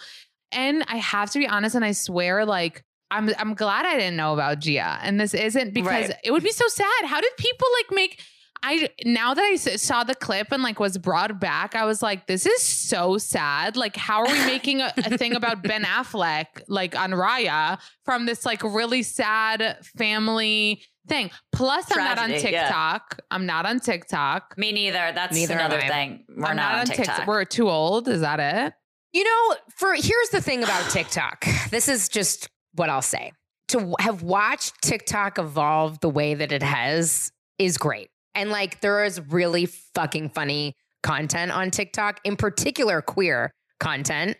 And I have to be honest, and I swear, like. I'm I'm glad I didn't know about Gia, and this isn't because Right. it would be so sad. How did people like make? I now that I saw the clip and like was brought back, I was like, this is so sad. Like, how are we making a, a thing about Ben Affleck like on Raya from this like really sad family thing? Plus, I'm not on Tragedy, yeah. TikTok. I'm not on TikTok. Me neither. That's Neither another thing. We're I'm not, on TikTok. We're too old. Is that it? You know, for here's the thing about TikTok. This is just what I'll say. To have watched TikTok evolve the way that it has is great. And like there is really fucking funny content on TikTok, in particular queer content.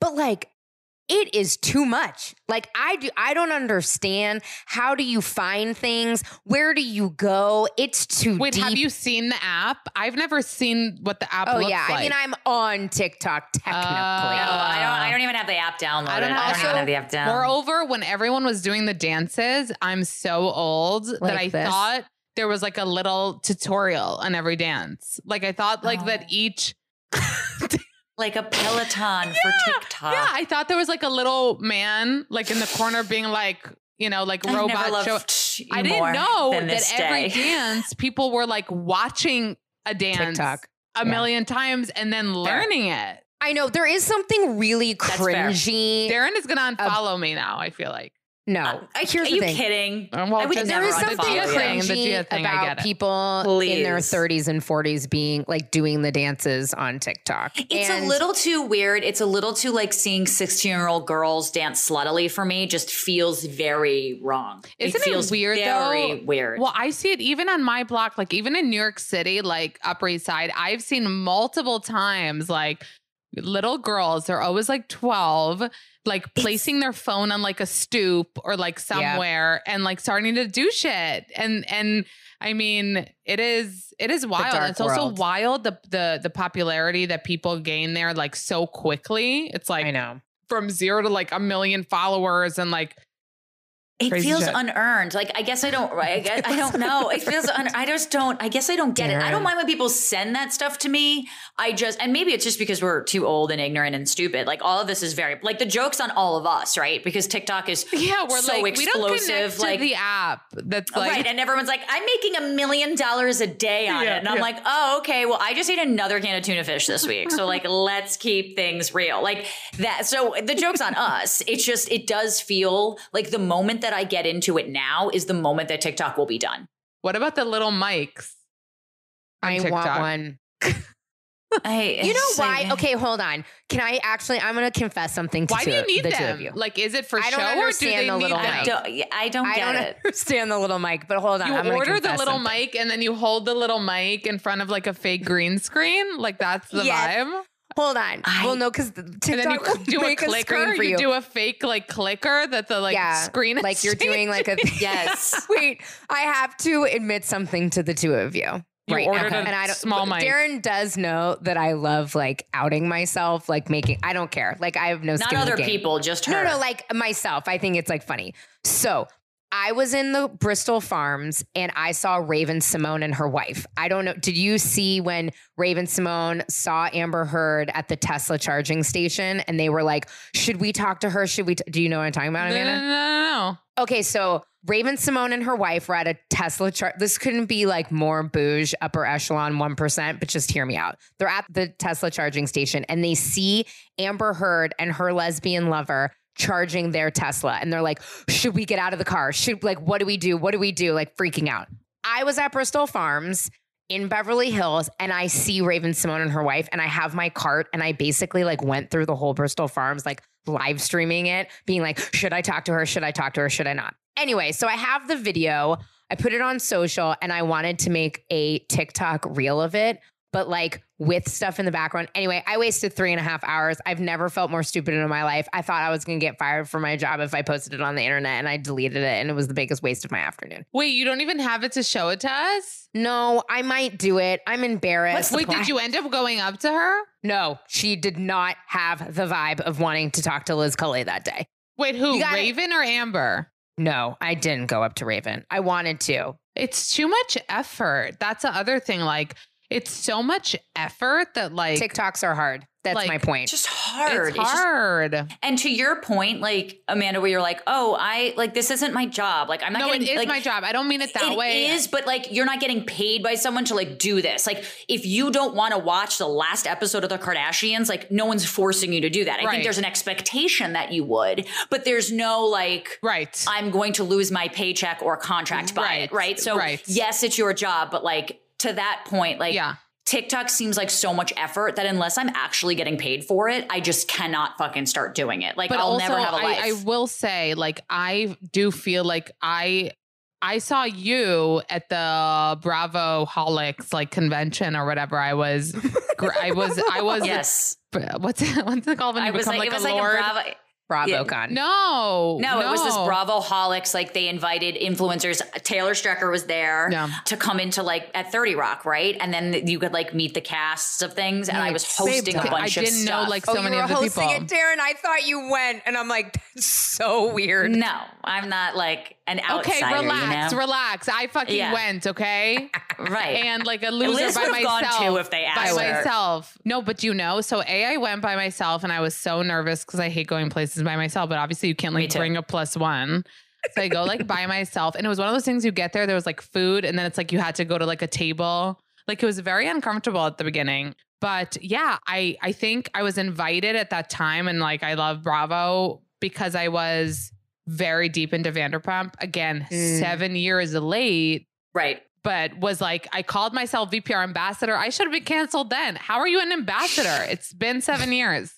But like it is too much. Like I do I don't understand how do you find things? Where do you go? It's too Wait, deep. have you seen the app? I've never seen what the app Oh looks yeah, like. I mean I'm on TikTok technically. Oh. No, I don't. I don't even have the app downloaded. I don't have- even have the app down. Moreover, when everyone was doing the dances, I'm so old that I this? thought there was like a little tutorial on every dance. Like I thought like oh. that Oh. each like a Peloton for TikTok. Yeah, I thought there was like a little man like in the corner being like, you know, like I've robot never show. you I didn't more know that this every day. dance people were like watching a dance TikTok. a Yeah. million times and then learning it. I know there is something really That's fair. cringy. Darren is gonna unfollow me now. I feel like. No, Uh, here's are the you thing. kidding? Uh, well, I would just- never There is something Gia unfollow the cringy thing, about get it. people in their 30s and 40s being like doing the dances on TikTok. It's And a little too weird. It's a little too like seeing 16 year old girls dance sluttily for me just feels very wrong. Isn't it feels weird, Very though? weird. Well, I see it even on my block, like even in New York City, like Upper East Side. I've seen multiple times like little girls, they're always like 12, like placing their phone on like a stoop or like somewhere and like starting to do shit. And and I mean, it is it is wild. It's also world. wild the the the popularity that people gain there like so quickly. It's like I know. from zero to like a million followers and like it feels shit. unearned. Like I guess I don't. I, guess, I don't know. It feels. Un, I just don't. I guess I don't get it. I don't mind when people send that stuff to me. I just and maybe it's just because we're too old and ignorant and stupid. Like all of this is very like the jokes on all of us, right? Because TikTok is yeah, we're so like we don't explosive. to like the app. That's like right, and everyone's like, "I'm making a million dollars a day on Yeah, it," and I'm yeah. like, "Oh, okay. Well, I just ate another can of tuna fish this week, so like, let's keep things real, like that." So the joke's on us. It's just it does feel like the moment that I get into it now is the moment that TikTok will be done. What about the little mics? on I want one. I, You know why? like- Okay, hold on. Can I actually? I'm going to confess something to you. Why two, do you need the two them? of you. Like, is it for I don't show or do they the need little? I mic. don't. yeah, I don't I get don't it. understand the little mic, but hold on. You I'm order the little something. mic and then you hold the little mic in front of like a fake green screen. Like that's the Yes. vibe. Hold on. I- well, no, because And TikTok then you will do a make clicker. screen for you you. do a fake like clicker that the like yeah, screen. is like you're doing like a Yes. Wait, I have to admit something to the two of you. You right ordered now. a and I don't, small but mic. Darren does know that I love like outing myself, like making. I don't care. Like I have no Not skin other game. people, just her. No, no, like myself. I think it's like funny. So I was in the Bristol Farms and I saw Raven-Symoné and her wife. I don't know. Did you see when Raven-Symoné saw Amber Heard at the Tesla charging station and they were like, should we talk to her? Should we? T-? Do you know what I'm talking about, no, no, Amanda? no, no, no. Okay, so Raven-Symoné and her wife were at a Tesla charge. This couldn't be like more bouge, upper echelon, 1%, but just hear me out. They're at the Tesla charging station and they see Amber Heard and her lesbian lover charging their Tesla. And they're like, should we get out of the car? Should, like, what do we do? What do we do? Like, freaking out. I was at Bristol Farms in Beverly Hills and I see Raven-Symoné and her wife and I have my cart and I basically like went through the whole Bristol Farms like live streaming it being like should I talk to her should I talk to her should I not anyway so I have the video I put it on social and I wanted to make a TikTok reel of it but like with stuff in the background. Anyway, I wasted three and a half hours. I've never felt more stupid in my life. I thought I was going to get fired from my job if I posted it on the internet and I deleted it. And it was the biggest waste of my afternoon. Wait, you don't even have it to show it to us? No, I might do it. I'm embarrassed. Wait, did you end up going up to her? No, she did not have the vibe of wanting to talk to Liz Cully that day. Wait, who? Raven or Amber? No, I didn't go up to Raven. I wanted to. It's too much effort. That's the other thing. Like, it's so much effort that like TikToks are hard. That's Like, my point. just hard. it's just- hard. and to your point, like Amanda, where you're like, oh, I like this isn't my job. Like I'm not no, getting it is like, my job. I don't mean it that It way. is, but like you're not getting paid by someone to like do this. Like if you don't want to watch the last episode of the Kardashians, like no one's forcing you to do that. I Right. think there's an expectation that you would, but there's no like Right. I'm going to lose my paycheck or contract by Right, it, right? So right. yes, it's your job, but like to that point, like yeah. TikTok seems like so much effort that unless I'm actually getting paid for it, I just cannot fucking start doing it. Like But I'll also, never have a life. I, I will say, like, I do feel like I I saw you at the Bravo Holics like convention or whatever. I was, I was, I was. yes. What's it, what's it called when you I was become like, like, it was a like lord? a Bravo. Yeah. BravoCon. no, No, it was this. Bravo Holics. Like they invited influencers. Taylor Strecker was there Yeah. to come into like at 30 Rock, right? And then you could like meet the casts of things. And I was hosting a bunch I of stuff. I didn't know stuff. like Oh, so you many were other hosting people. it, Darren. I thought you went, and I'm like, that's so weird. no, I'm not like an outsider. Okay, relax, you know? relax. I fucking Yeah. went, okay? right. and like a loser Liz by would've gone myself. too if they by her. myself. No, but you know, so a I went by myself, and I was so nervous because I hate going places by myself. But obviously, you can't like bring a plus one. So I go like by myself, and it was one of those things you get there. There was like food, and then it's like you had to go to like a table. Like it was very uncomfortable at the beginning. But yeah, I I think I was invited at that time, and like I love Bravo because I was very deep into Vanderpump. Again, Mm. seven years late right. but was like, I called myself VPR ambassador. I should have been canceled then. How are you an ambassador? it's been seven years.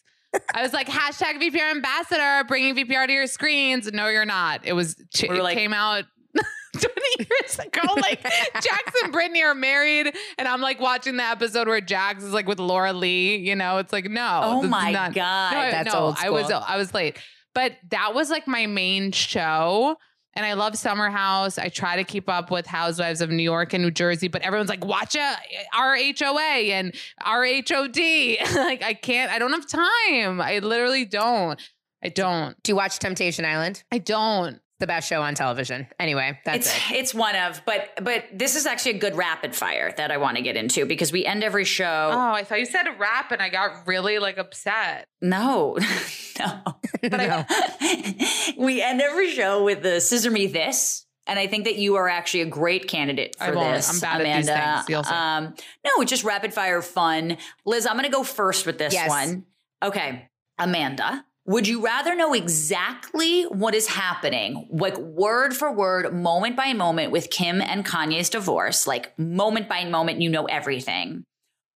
I was like, hashtag VPR ambassador, bringing VPR to your screens. No, you're not. It was, it like- came out 20 years ago. Like, Jax and Brittany are married. And I'm like watching the episode where Jax is like with Laura Lee. You know, it's like, no. Oh my not- God. No, That's no, old I was, school. I was late. But that was like my main show. And I love Summer House. I try to keep up with Housewives of New York and New Jersey, but everyone's like, watch a RHOA and RHOD. like, I can't, I don't have time. I literally don't. I don't. Do you watch Temptation Island? I don't. The best show on television. Anyway, that's it's it. it's one of, but but this is actually a good rapid fire that I want to get into because we end every show. Oh, I thought you said a rap and I got really like upset. No, no. But I, we end every show with the scissor me this. And I think that you are actually a great candidate for I won't. this. I'm bad at these things. Um, no, it's just rapid fire fun. Liz, I'm going to go first with this Yes. one. Okay. Amanda, would you rather know exactly what is happening, like word for word, moment by moment with Kim and Kanye's divorce, like moment by moment, you know everything?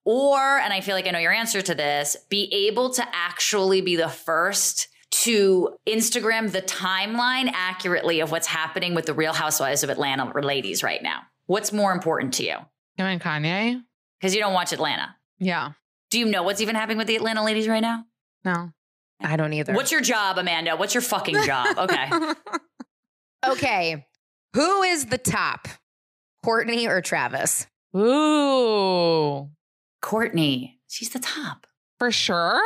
Or, and I feel like I know your answer to this, be able to actually be the first to Instagram the timeline accurately of what's happening with the Real Housewives of Atlanta ladies right now. What's more important to you? Kim and Kanye? Because you don't watch Atlanta. Yeah. Do you know what's even happening with the Atlanta ladies right now? No. I don't either. What's your job, Amanda? What's your fucking job? Okay. okay. Who is the top? Kourtney or Travis? Ooh. Kourtney. She's the top. For sure.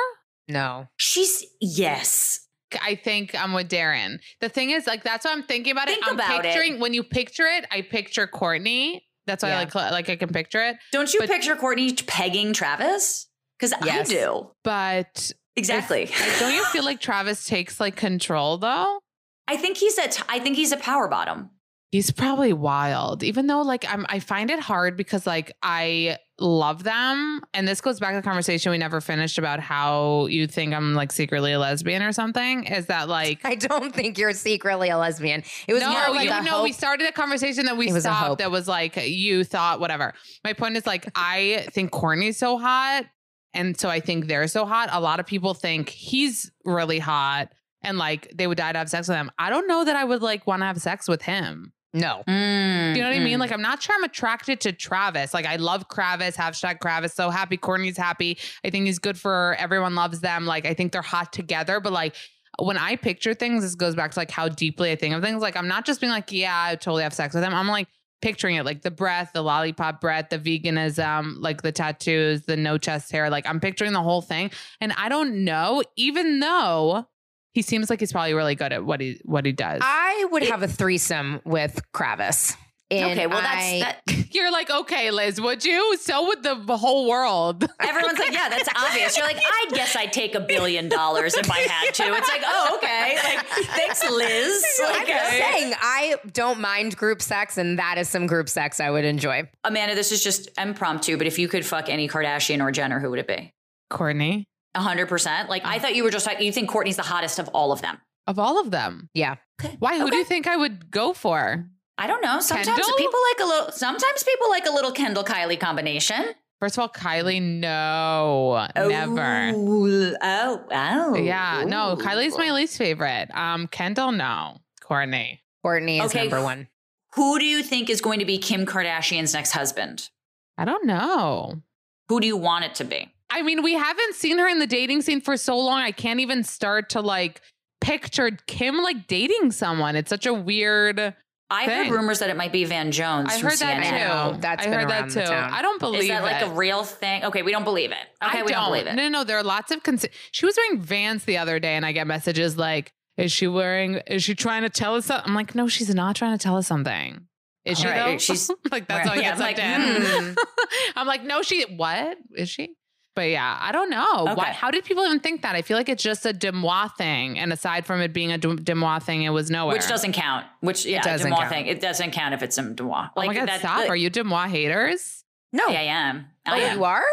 No. She's, yes. I think I'm with Darren. The thing is, like, that's what I'm thinking about Think it. I'm about it. picturing when you picture it, I picture Kourtney. That's why Yeah. I like like I can picture it. Don't you But- picture Kourtney pegging Travis? Because Yes. I do. But Exactly. if- don't you feel like Travis takes like control though? I think he's a. T- I think he's a power bottom. He's probably wild, even though like I'm, I find it hard because like I love them, and this goes back to the conversation we never finished about how you think I'm like secretly a lesbian or something. Is that like I don't think you're secretly a lesbian. It was no, more like you a know, we started a conversation that we It stopped hope. that was like you thought whatever. My point is like I think Kourtney's so hot, and so I think they're so hot. A lot of people think he's really hot, and like they would die to have sex with him. I don't know that I would like want to have sex with him. no. Mm, You know what I Mm-hmm. mean? Like I'm not sure I'm attracted to Travis. Like I love Travis, hashtag Travis, so happy. Kourtney's happy. I think he's good for everyone loves them. Like I think they're hot together, but like when I picture things, this goes back to like how deeply I think of things. Like I'm not just being like, yeah, I totally have sex with him. I'm like picturing it like the breath, the lollipop breath, the veganism, like the tattoos, the no chest hair. Like I'm picturing the whole thing. And I don't know, even though he seems like he's probably really good at what he what he does. I would have a threesome with Kravis. And okay, well I- that's that. You're like, okay, Liz, would you? So would the whole world. Everyone's like, yeah, that's obvious. You're like, I guess I'd take a billion dollars if I had to. It's like, oh, okay. Like, thanks, Liz. I'm Like, just saying, I don't mind group sex, and that is some group sex I would enjoy. Amanda, this is just impromptu, but if you could fuck any Kardashian or Jenner, who would it be? Kourtney, hundred percent. Like, I oh. thought you were just like, you think Kourtney's the hottest of all of them. of all of them. Yeah. Why? Who do you think I would go for? I don't know. Sometimes Kendall? people like a little. Sometimes people like a little Kendall Kylie combination. First of all, Kylie, no, never. Oh, oh. Yeah, no, Kylie's my least favorite. Um, Kendall, no. Kourtney. Kourtney is Okay. number one. Who do you think is going to be Kim Kardashian's next husband? I don't know. Who do you want it to be? I mean, we haven't seen her in the dating scene for so long. I can't even start to like picture Kim like dating someone. It's such a weird. I Thing. heard rumors that it might be Van Jones. I from heard that CNN. I too. That's I been heard around that the too. town. I don't believe Is that like a real thing? Okay, we don't believe it. Okay, I we don't believe it. No, no, no. There are lots of. Cons- she was wearing Vans the other day, and I get messages like, "Is she wearing? Is she trying to tell us something?" I'm like, "No, she's not trying to tell us something." Is she Right, though? she's- like that's right. how I Yeah, get I'm like, sucked in. hmm. I'm like, no, she. What is she? But yeah, I don't know. Why, how did people even think that? I feel like it's just a Deuxmoi thing, and aside from it being a Dem- Deuxmoi thing, it was nowhere. Which doesn't count. Which yeah, doesn't Deuxmoi count. thing. It doesn't count if it's a Deuxmoi. Oh my god, that- stop! like- Are you Deuxmoi haters? No. Yeah, I am. Oh, I am. you are?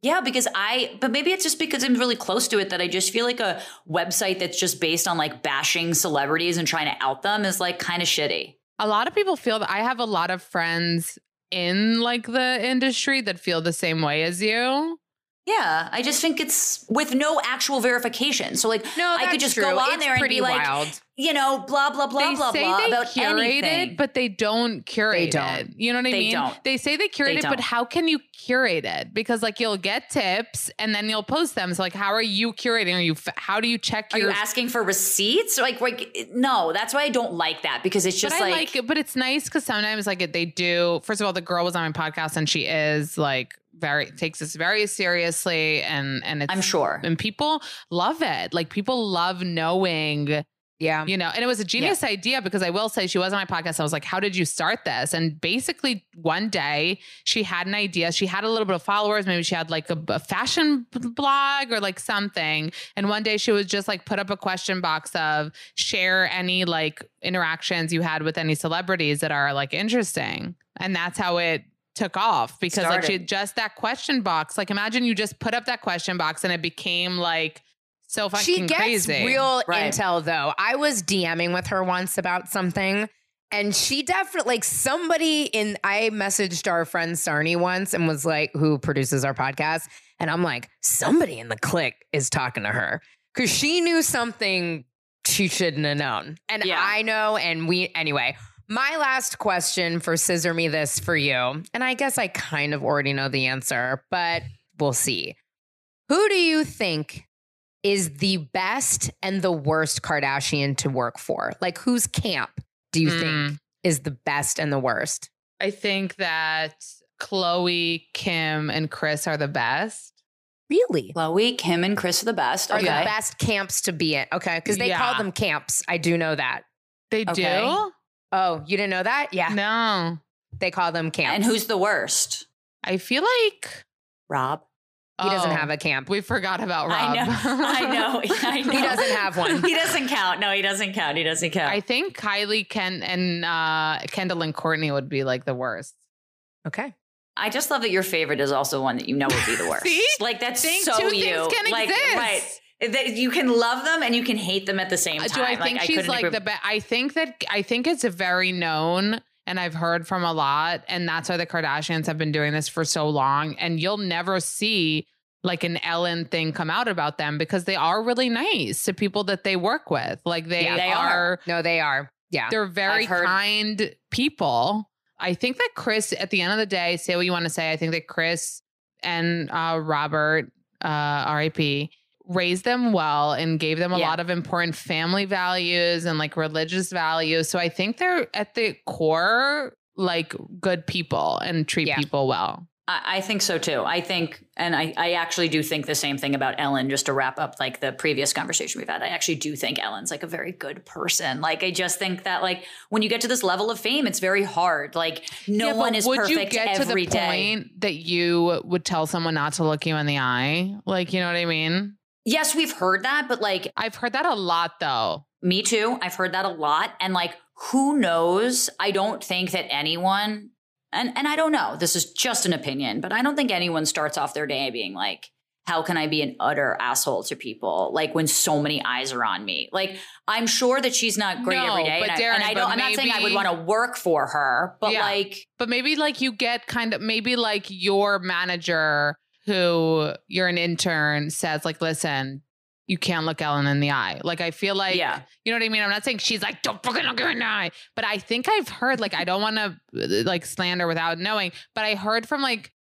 Yeah, because I, but maybe it's just because I'm really close to it that I just feel like a website that's just based on like bashing celebrities and trying to out them is like kind of shitty. A lot of people feel that I have a lot of friends in like the industry that feel the same way as you. Yeah, I just think it's with no actual verification. So like, No, I could just true. go on It's there and be like, wild. you know, blah blah blah they blah say blah they about curate anything. it, but they don't curate don't. it. You know what I They mean? don't. They say they curate They it, but how can you curate it? Because like you'll get tips and then you'll post them. So like, how are you curating? Are you? How do you check Are your? you asking for receipts? Like, like, no, that's why I don't like that because it's but just I like, like it, but it's nice because sometimes like they do. First of all, the girl was on my podcast and she is like very takes this very seriously and and it's I'm sure. and people love it. Like people love knowing Yeah. you know and it was a genius idea because i will say she was on my podcast. I was like how did you start this? And basically one day she had an idea. She had a little bit of followers. Maybe she had like a, a fashion blog or like something. And one day she was just like put up a question box of share any like interactions you had with any celebrities that are like interesting. And that's how it took off because like she Started. just that question box like imagine you just put up that question box and it became like so fucking She gets crazy real Right. intel though. I was DMing with her once about something. And she definitely like somebody in I messaged our friend Sarni once and was like, who produces our podcast. And I'm like, somebody in the clique is talking to her. Cause she knew something she shouldn't have known. And Yeah. I know, and we anyway. My last question for Scissor Me This for you, and I guess I kind of already know the answer, but we'll see. Who do you think is the best and the worst Kardashian to work for? Like, whose camp do you Mm. think is the best and the worst? I think that Khloe, Kim, and Kris are the best. Really? Khloe, Kim, and Kris are the best. Are Okay. the best camps to be in? Okay, because they call them camps. I do know that. They Okay. do? Oh, you didn't know that? Yeah, No. they call them camps. And who's the worst? I feel like Rob. he doesn't oh, have a camp. We forgot about Rob. I know. I know. I know. He doesn't have one. He doesn't count. No, he doesn't count. He doesn't count. I think Kylie, Ken, and uh, Kendall and Kourtney would be like the worst. Okay. I just love that your favorite is also one that you know would be the worst. See? Like that's Think so two you. can like, exist. Right. That you can love them and you can hate them at the same Uh, time. Do I think she's couldn't like agree- the best? I think that I think it's a very known, and I've heard from a lot, and that's why the Kardashians have been doing this for so long. And you'll never see like an Ellen thing come out about them because they are really nice to people that they work with. Like they, Yeah, they are, are. No, they are. Yeah. they're very heard- kind people. I think that Kris, at the end of the day, say what you want to say. I think that Kris and uh, Robert, uh, RIP, raised them well and gave them a Yeah. lot of important family values and like religious values. So I think they're at the core like good people and treat Yeah. people well. I, I think so too. I think, and I, I actually do think the same thing about Ellen. Just to wrap up, like the previous conversation we've had, I actually do think Ellen's like a very good person. Like I just think that like when you get to this level of fame, it's very hard. Like no Yeah, one is would perfect you get every to the day. point that you would tell someone not to look you in the eye? Like, you know what I mean? Yes, we've heard that, but like I've heard that a lot though. Me too. I've heard that a lot. And like, who knows? I don't think that anyone, and, and I don't know, this is just an opinion, but I don't think anyone starts off their day being like, how can I be an utter asshole to people? Like when so many eyes are on me. Like I'm sure that she's not great No, every day. but and, I, and I but don't, I'm not saying I would want to work for her, but Yeah. like, But maybe like you get kind of maybe like your manager who you're an intern says like, listen, you can't look Ellen in the eye. Like I feel like Yeah. you know what I mean? I'm not saying she's like, don't fucking look her in the eye. But I think I've heard, like, I don't want to uh, like slander without knowing, but I heard from like,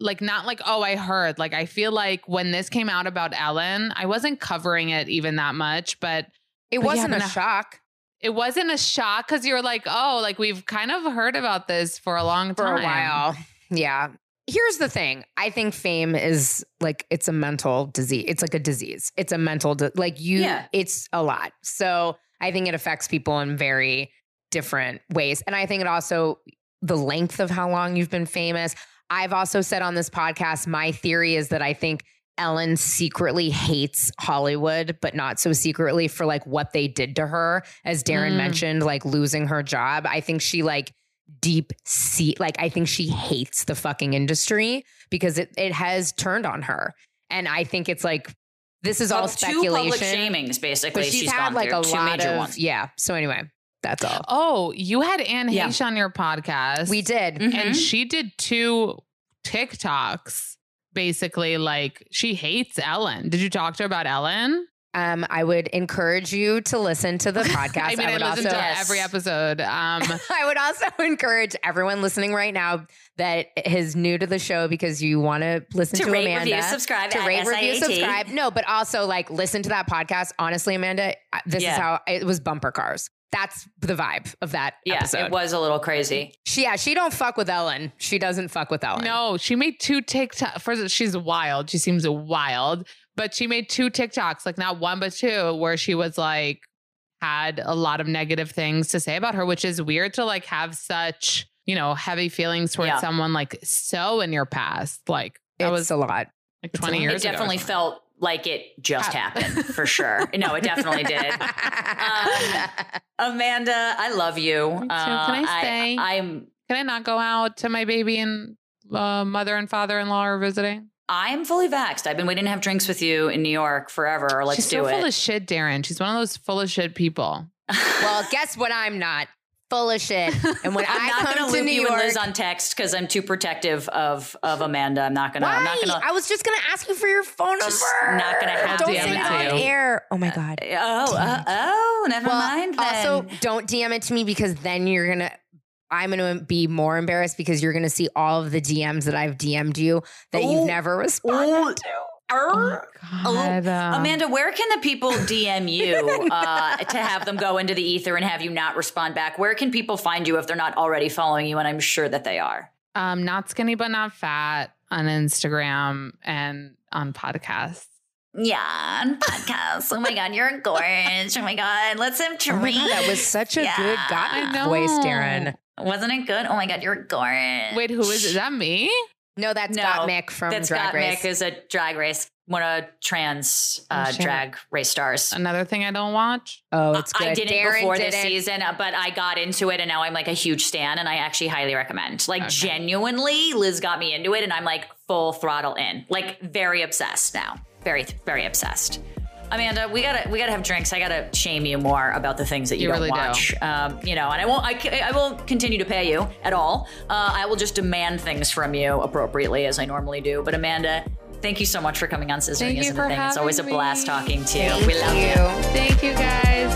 like not like, oh, I heard. Like I feel like when this came out about Ellen, I wasn't covering it even that much, but It But wasn't but a shock it wasn't a shock because you were like, oh, like we've kind of heard about this for a long for a while. Yeah. Here's the thing. I think fame is like it's a mental disease. It's like a disease. It's a mental di- like you Yeah. it's a lot. So I think it affects people in very different ways. And I think it also the length of how long you've been famous. I've also said on this podcast my theory is that I think Ellen secretly hates Hollywood, but not so secretly for like what they did to her. As Darren Mm. mentioned, like losing her job. I think she like deep seat like I think she hates the fucking industry because it, it has turned on her. And I think it's like this is all Well, Two public speculation. shamings, basically. She's, she's had gone like a two lot major of ones. yeah. So anyway, that's all. Oh, you had Anne Yeah. Heche on your podcast. We did. Mhm. and she did two TikToks. Basically, like she hates Ellen. Did you talk to her about Ellen? Um, I would encourage you to listen to the podcast. I mean, I, would listened also to every episode. Um, I would also encourage everyone listening right now that is new to the show because you want to listen To to, rate, Amanda. review, subscribe to at rate, review, subscribe. No, but also like listen to that podcast. Honestly, Amanda, this Yeah. is how it was bumper cars. That's the vibe of that Yeah, episode. it was a little crazy. She, yeah, she don't fuck with Ellen. She doesn't fuck with Ellen. no, she made two TikTok. First, she's wild. She seems wild, but she made two TikToks, like not one but two, where she was like had a lot of negative things to say about her, which is weird to like have such you know heavy feelings towards Yeah. someone like so in your past. Like that it's was a lot. like twenty years. It ago or definitely something. felt like it just happened for sure. No, it definitely did. Um, Amanda, I love you. Uh, Can I stay? I, am Can I not go out to my baby and uh, mother and father in law are visiting? I'm fully vaxxed. I've been waiting to have drinks with you in New York forever. Let's She's do so full of shit, Darren. She's one of those full of shit people. well, guess what? I'm not full of shit. And when I'm I not come going to to loop New you York, and Liz on text because I'm too protective of of Amanda. I'm not going to. why? I'm not going to. I was just gonna ask you for your phone Just number. not gonna have Don't to say DM it to on you. air. Oh my god. Oh, uh, oh, never Well, mind. Then. also don't DM it to me because then you're gonna. I'm gonna be more embarrassed because you're gonna see all of the DMs that I've DM'd you that Ooh. you've never responded to. Err. God, uh, Amanda, where can the people DM you uh, to have them go into the ether and have you not respond back? Where can people find you if they're not already following you? And I'm sure that they are. um, not skinny but not fat on Instagram and on podcasts. Yeah, on podcasts. Oh my God, you're gorgeous. Oh my God, let's have Oh god, that was such a good Yeah. gotten I know. voice, Darren. Wasn't it good? Oh my God, you're gorgeous. Wait, who is it? Is that me? No, that's No, Gottmik from That's Drag Scott Race. Mick is a drag race, one of trans uh, Oh, drag race stars. Another thing I don't watch. oh, it's good. I didn't Darren before did this it. season, uh, but I got into it and now I'm like a huge stan and I actually highly recommend. Like Okay. genuinely, Liz got me into it and I'm like full throttle in. Like very obsessed now. Very, very obsessed. Amanda, we gotta we gotta have drinks. I gotta shame you more about the things that you, You don't really do. watch. Um, you know, and I won't. I, I won't continue to pay you at all. Uh, I will just demand things from you appropriately as I normally do. But Amanda, thank you so much for coming on Scissoring Thank Isn't a Thing. It's always a blast me. talking to you. Thank We love you. Thank you guys.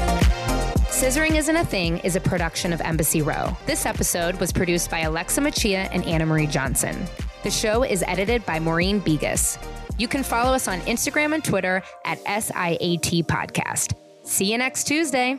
Scissoring Isn't a Thing is a production of Embassy Row. This episode was produced by Alexa Machia and Anna Marie Johnson. The show is edited by Maureen Begas. You can follow us on Instagram and Twitter at SIAT Podcast. See you next Tuesday.